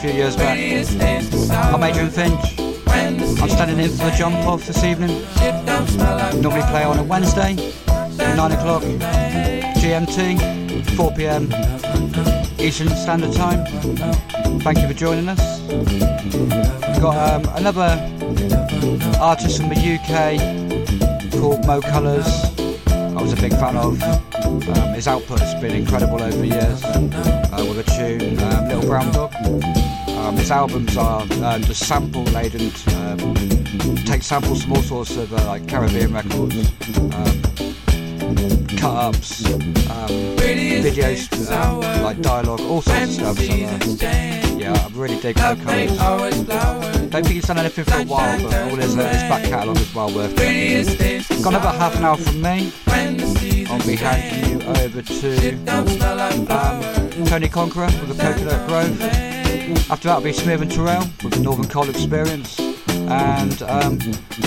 few years back. I'm Adrian Finch. I'm standing in for the jump off this evening. Normally play on a Wednesday, 9 o'clock GMT, 4 pm Eastern Standard Time. Thank you for joining us. We've got um, another artist from the UK called Mo Kolours. I was a big fan of. Um, his output's been incredible over the years uh, with a tune, um, Little Brown Dog. Um, his albums are uh, just sample laden, um, take samples from all sorts of uh, like Caribbean records, um, cut ups, um, videos, uh, like dialogue, all sorts of stuff. So, uh, yeah, I really dig Mo Kolours. Don't think he's done anything for a while, but all his, uh, his back catalogue is well worth it. Got another half an hour from me. I'll be handing you over to Tony Conqueror with the Coconut Grove. After that, will be Smith and Terrell with the Northern Coal Experience. And um,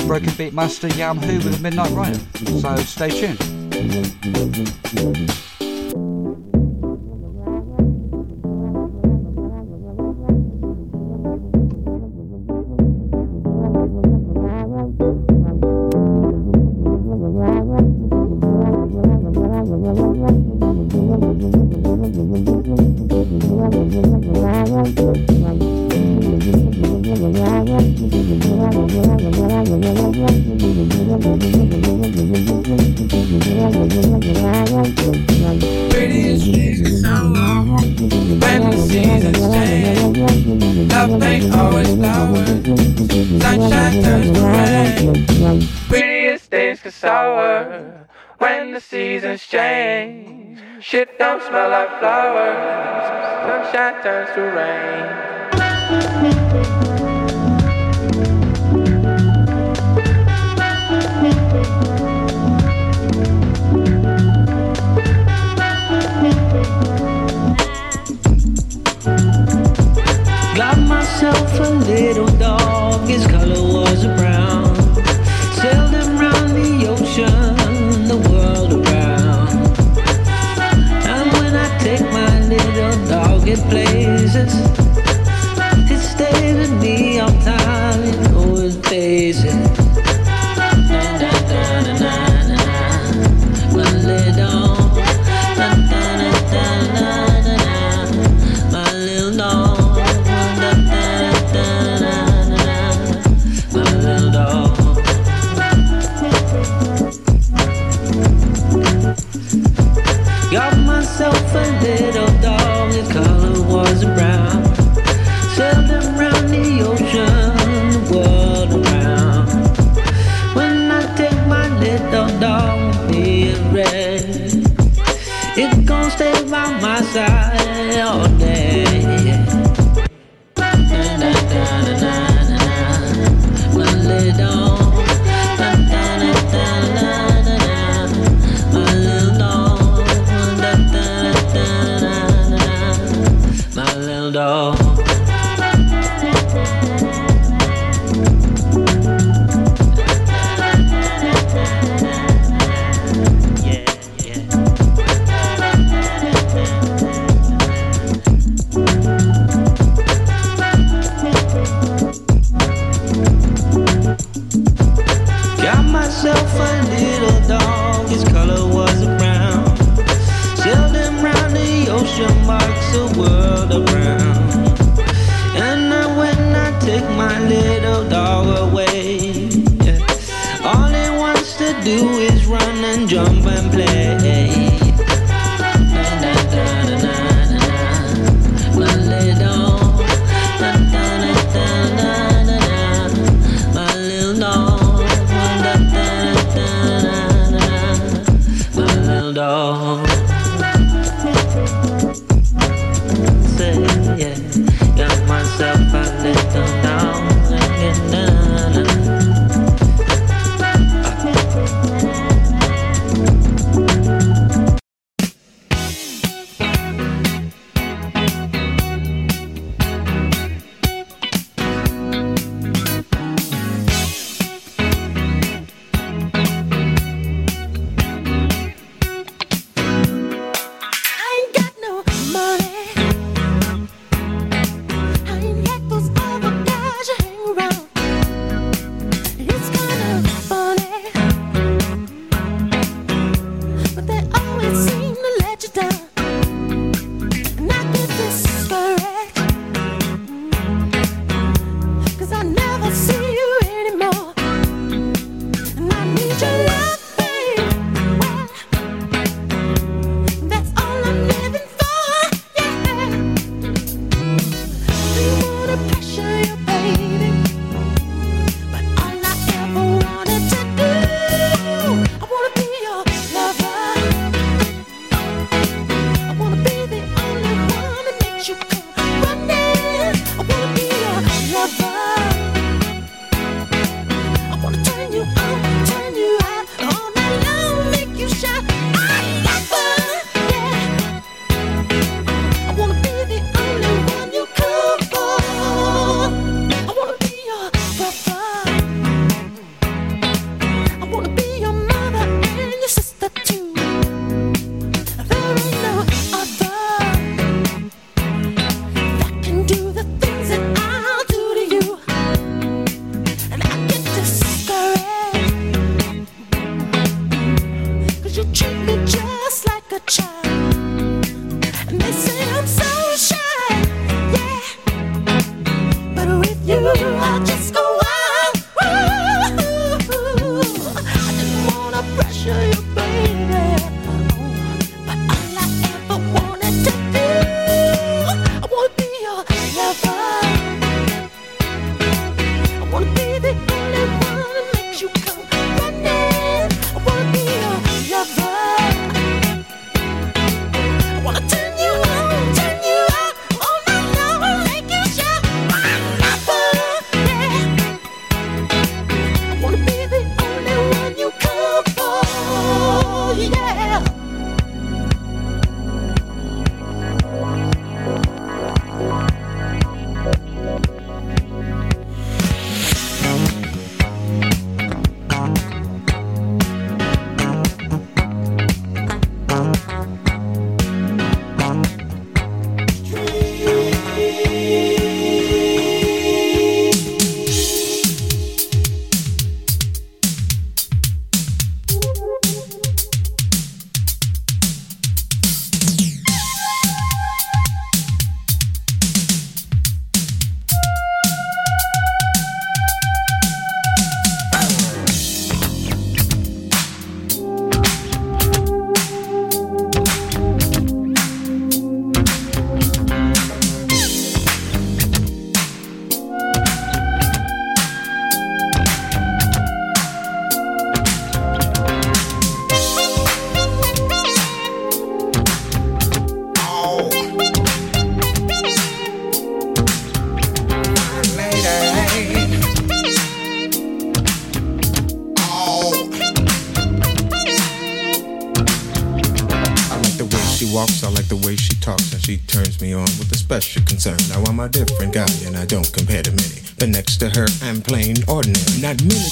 Broken Beat Master Yam with the Midnight Riot. So stay tuned. Sour when the seasons change. Shit don't smell like flowers. Sunshine turns to rain. Got myself a little dog, his color was brown. Places, it stays with me all time, you know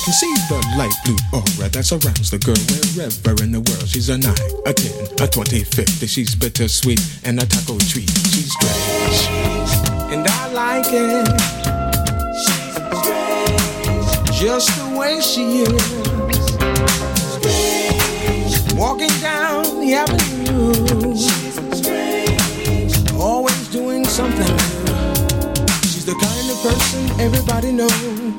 can see the light blue aura that surrounds the girl wherever in the world. She's a 9, a 10, a 20, 50. She's bittersweet and a taco treat. She's strange, and I like it. She's strange, just the way she is. Strange. Walking down the avenue. She's strange. Always doing something. She's the kind of person everybody knows.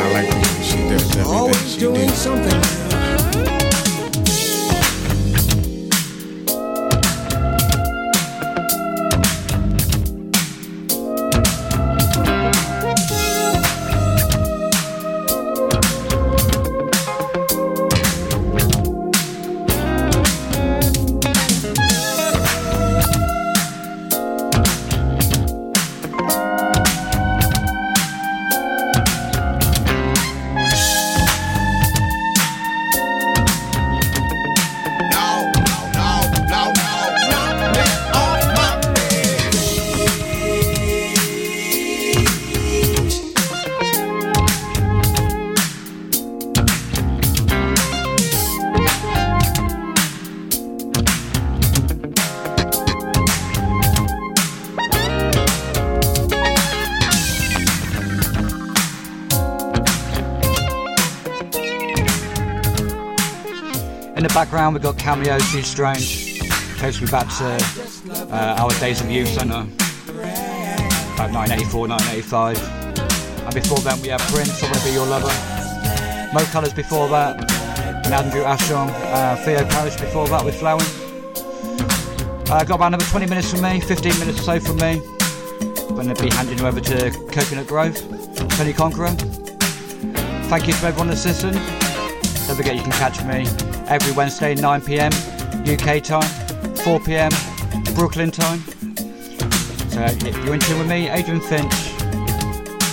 I like the way she does everything Always she doing something Background, we've got Cameo, She's Strange. Takes me back to uh, our days of youth centre. About 1984, 1985. And before then, we had Prince, I Wanna Be Your Lover. Mo Kolours before that. And Andrew Ashong. Uh, Theo Parrish before that with Flowers. Uh, got about another 20 minutes from me, 15 minutes or so from me. I'm going to be handing you over to Coconut Grove, Tony Conqueror. Thank you to everyone that's. Don't forget you can catch me every Wednesday 9pm UK time, 4pm Brooklyn time. So if you're in tune with me, Adrian Finch,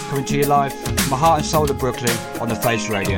coming to you live from my heart and soul of Brooklyn on the Face Radio.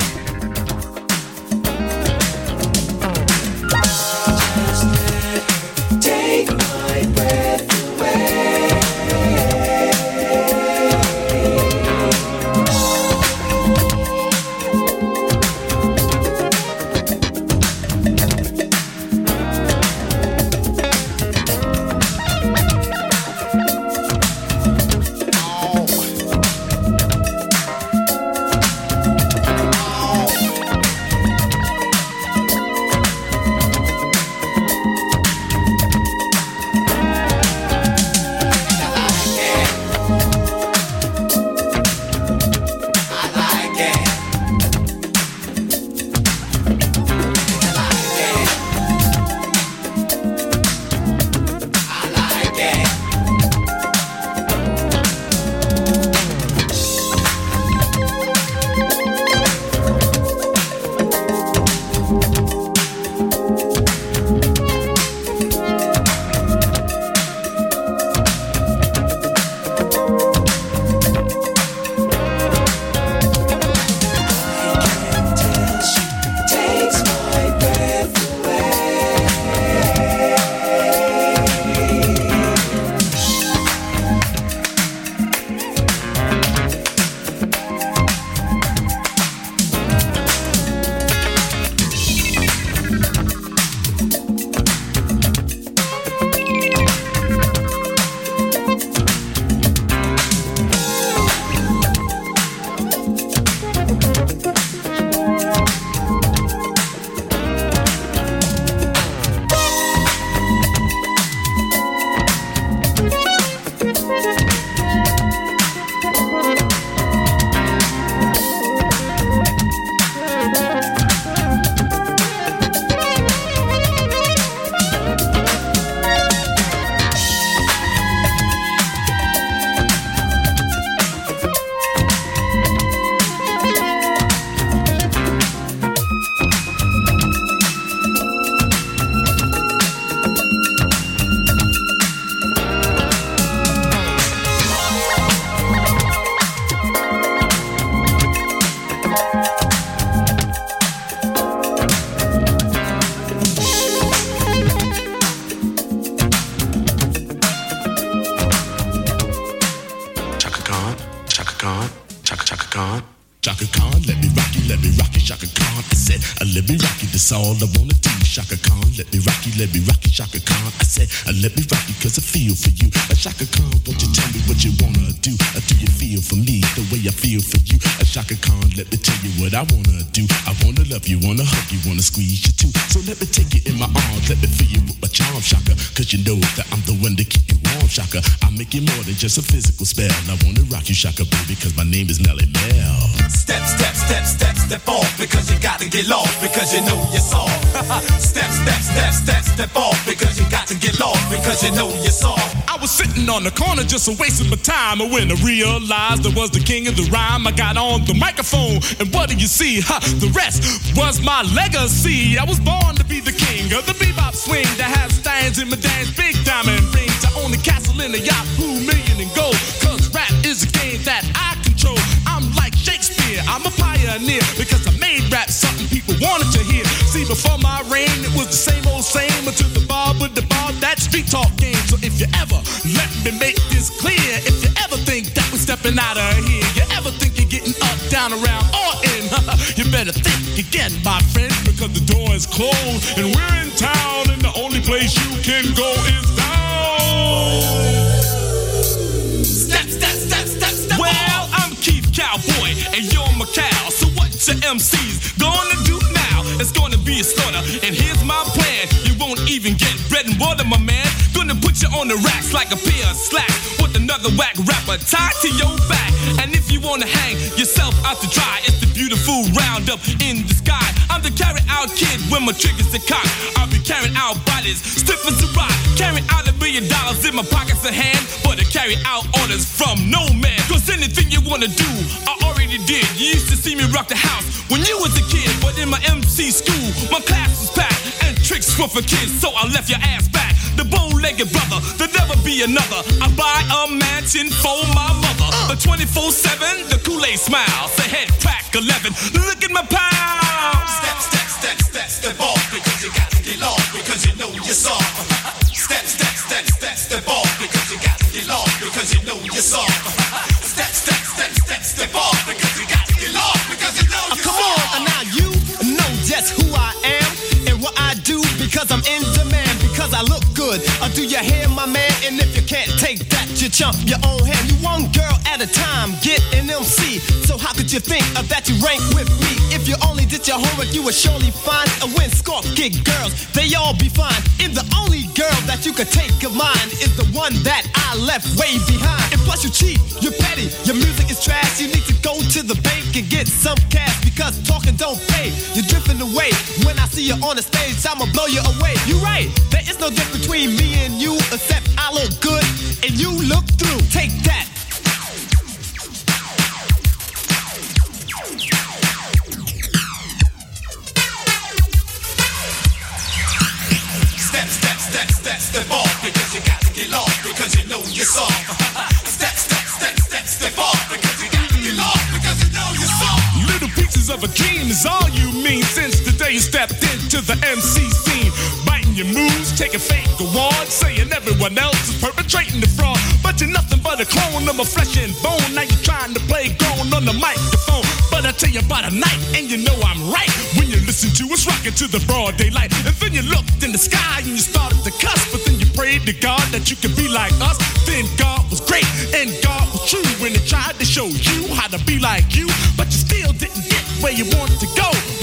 Just a physical spell. I wanna rock you, Chaka, baby, cause my name is Melle Mel. Step, step, step, step, step off because you got to get lost because you know you're soft. step, step, step, step, step off because you got to get lost because you know you're soft. I was sitting on the corner just a wasting my time. And when I realized I was the king of the rhyme, I got on the microphone. And what do you see? Ha, the rest was my legacy. I was born to be the king of the bebop swing that has stands in my dance, big diamond rings. I own the castle in a Yahoo million in gold. Cause rap is a game that I control. I'm like Shakespeare, I'm a pioneer because I made rap something people wanted to hear. See, before my reign, it was the same old same until the bar with the bar, that street talk game. So if you ever let me make this clear, if you ever think that we're stepping out of here, you ever think you're getting up, down, around, or in, you better think again, my friend, because the door is closed and we're in town, and the only place you can go you on the racks like a pair of slacks with another whack rapper tied to your back. And if you wanna hang yourself out to dry, it's the beautiful roundup in the sky. I'm the carry out kid when my triggers are cocked. I'll be carrying out bodies, stiff as a rock. Carrying out a million dollars in my pockets of hand, but I carry out orders from no man. Cause anything you wanna do, I already did. You used to see me rock the house when you was a kid, but in my MC school, my class was packed and tricks were for kids, so I left your ass back. The bow-legged brother, there'll never be another. I buy a mansion for my mother. The 24-7, the Kool-Aid smile. Say head crack 11. Look at my pound. Step, step, step, step, step off because you got to get lost because you know you're soft. step, step, step, step, step off because you got to get lost because you know you're soft. You hear my man? And if you can't take that, you chump your own hand. You one girl at a time, get an MC. So how could you think of that you rank with me? If you only did your homework, you would surely find a win score. Get girls, they all be fine. And the only girl that you could take of mine is the one that I left way behind. And plus you cheat, you're petty, your music is trash. You need to go to the bank and get some cash because talking don't pay. You're drifting away. When I see you on the stage, I'ma blow you away. You're right, there is no difference between me and you except I look good and you look through. Take that. Step, step, off because you got to get lost because you know you're soft. step, step, step, step, step off because you got to get lost because you know you're soft. Little pieces of a dream is all you mean since the day you stepped into the MC scene. Biting your moves, taking fake awards, saying everyone else is perpetrating the fraud. But you're nothing but a clone of my flesh and bone. Now you're trying to play grown on the microphone. Tell you about a night, and you know I'm right. When you listen to us rocking to the broad daylight. And then you looked in the sky and you started to cuss. But then you prayed to God that you could be like us. Then God was great and God was true when He tried to show you how to be like you. But you still didn't get where you wanted to go.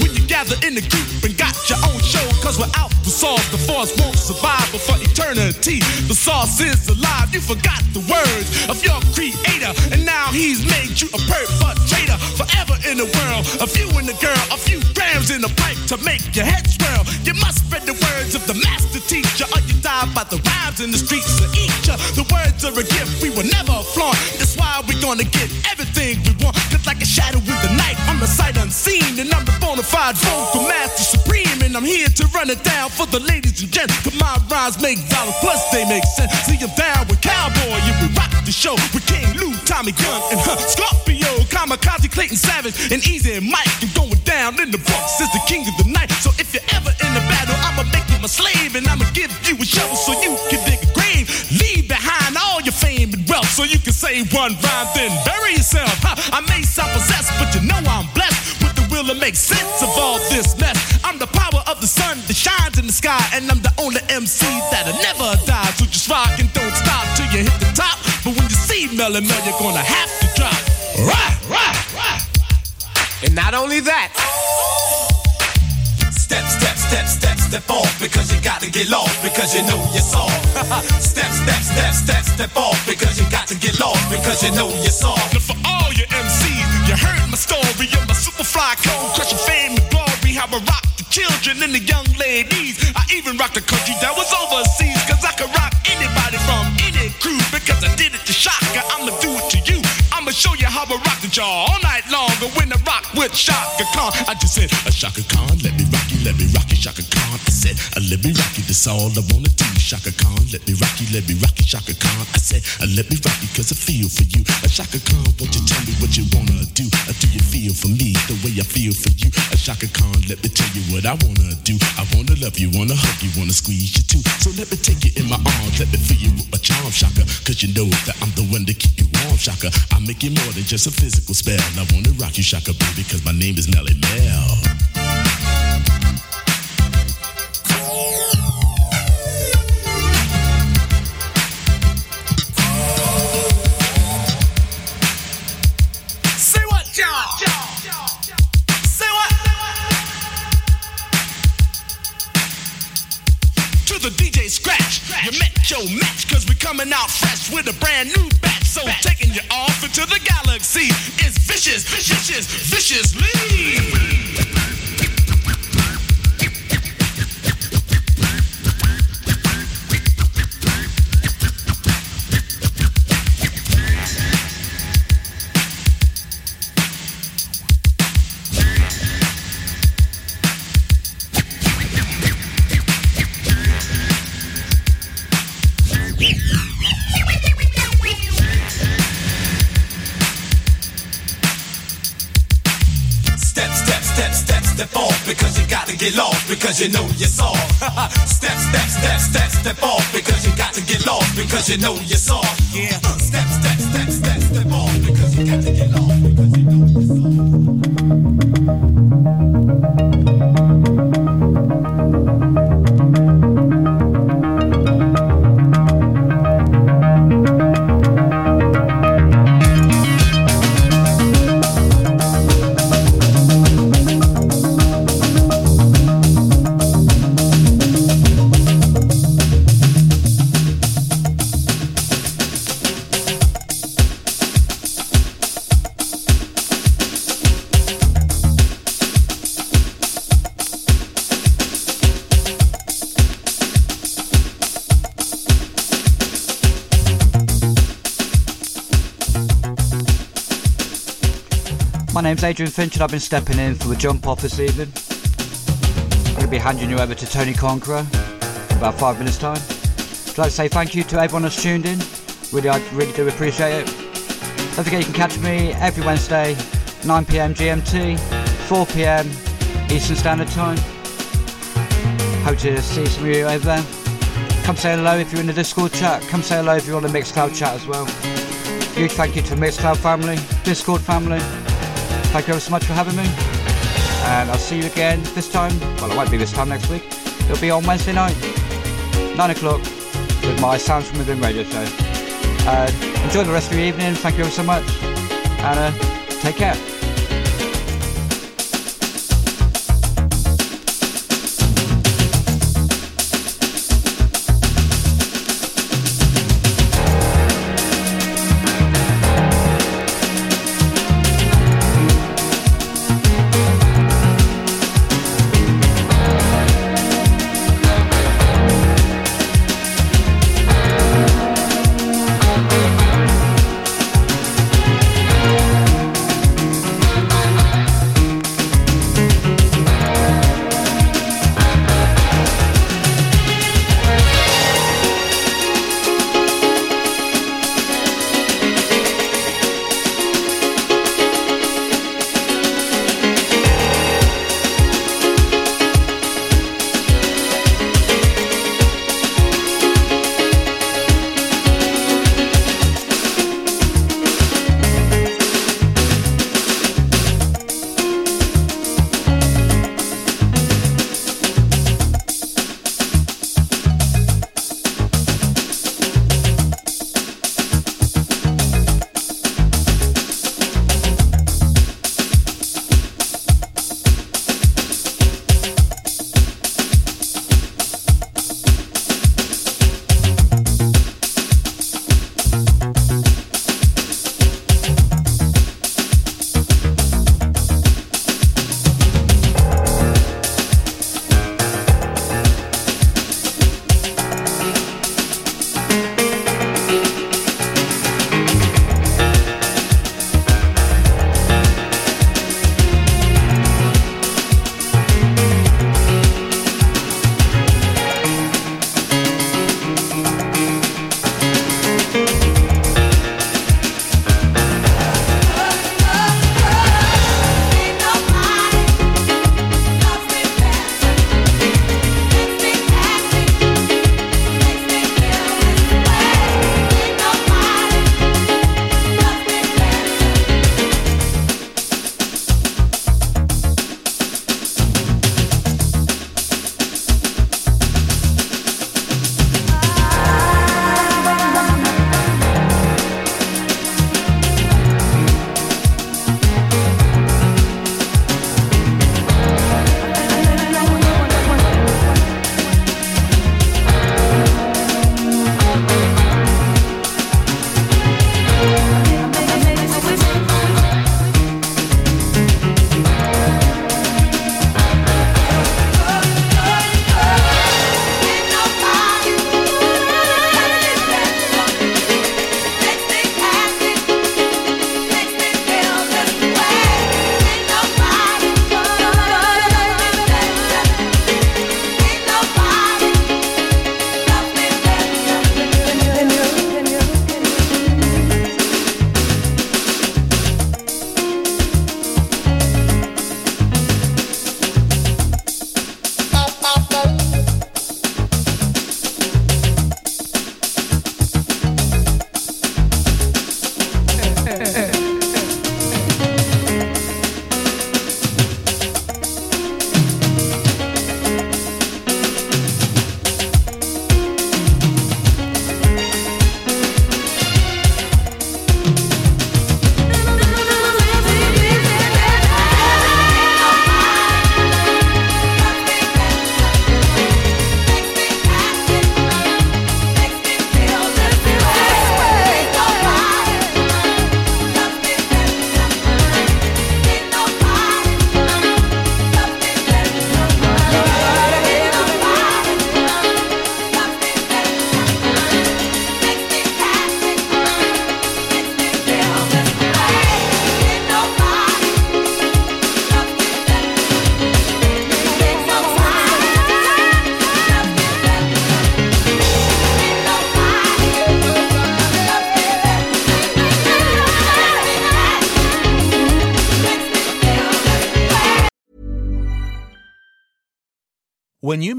Gathered in the group and got your own show. Cause without the sauce, the force won't survive for eternity. The sauce is alive. You forgot the words of your creator. And now he's made you a perpetrator. Forever in the world. A few in the girl. A few grams in the pipe to make your head swirl. You must spread the words of the master teacher. Or you die by the rhymes in the streets of each. The words are a gift we will never flaunt. That's why we're gonna get everything we want. Cause like a shadow in the night, I'm the sight unseen. And I'm the bona fide vocal master supreme. And I'm here to run it down for the ladies and gents. Cause my rhymes make dollars, plus they make sense. See, I'm down with Cowboy, and we rock the show with King Lou, Tommy Gun, and huh, Scorpio, Kamikaze, Clayton Savage, and Easy and Mike. And going down in the Bronx is the king of the night. So if you're ever in a battle, I'ma make you my slave, and I'ma give you a shovel so you can dig a grave. Leave behind all your fame and wealth so you can say one rhyme, then bury yourself. Huh, I may sound possessed, but you know I'm will to make sense of all this mess. I'm the power of the sun that shines in the sky, and I'm the only MC that'll never die. So just rock and don't stop till you hit the top. But when you see Melle Mel, you're gonna have to drop. Right, right, right. And not only that. Step, step, step, step, step off because you got to get lost because you know you're soft. step, step, step, step, step off because you got to get lost because you know you're soft. Now for all your MCs, you heard my story of my super fly code, crushing fame and glory. How I rock the children and the young ladies. I even rocked a country that was overseas, cause I could rock anybody from any crew because I did it to Chaka. I'ma do it show you how I rock the jaw all night long. And when I rock with Chaka Khan, I just said, a Chaka Khan, let me rock you, let me rock you, Chaka Khan. I said, uh, let me rock you, that's all I wanna do. Chaka Khan, let me rock you, let me rock you, Chaka Khan. I said, uh, let me rock you, cause I feel for you. A Chaka Khan, won't you tell me what you wanna do? Uh, do you feel for me the way I feel for you? A Chaka Khan, let me tell you what I wanna do. I wanna love you, wanna hug you, wanna squeeze you too. So let me take you in my arms, let me feel you with my charm, Chaka. Cause you know that I'm the one to keep you warm, Chaka. I make more than just a physical spell. I wanna rock you, Chaka, baby, cause my name is Melle Mel. Because you Adrian Finch and I've been stepping in for the jump off this evening. I'm going to be handing you over to Tony Conqueror in about five minutes' time. I'd like to say thank you to everyone that's tuned in. Really, I really do appreciate it. Don't forget you can catch me every Wednesday, 9pm GMT, 4pm Eastern Standard Time. Hope to see some of you over there. Come say hello if you're in the Discord chat. Come say hello if you're on the Mixcloud chat as well. Huge thank you to the Mixcloud family, Discord family. Thank you ever so much for having me. And I'll see you again this time. Well, it won't be this time next week. It'll be on Wednesday night, 9 o'clock, with my Sounds from Within radio show. Uh, enjoy the rest of your evening. Thank you ever so much. And uh, take care.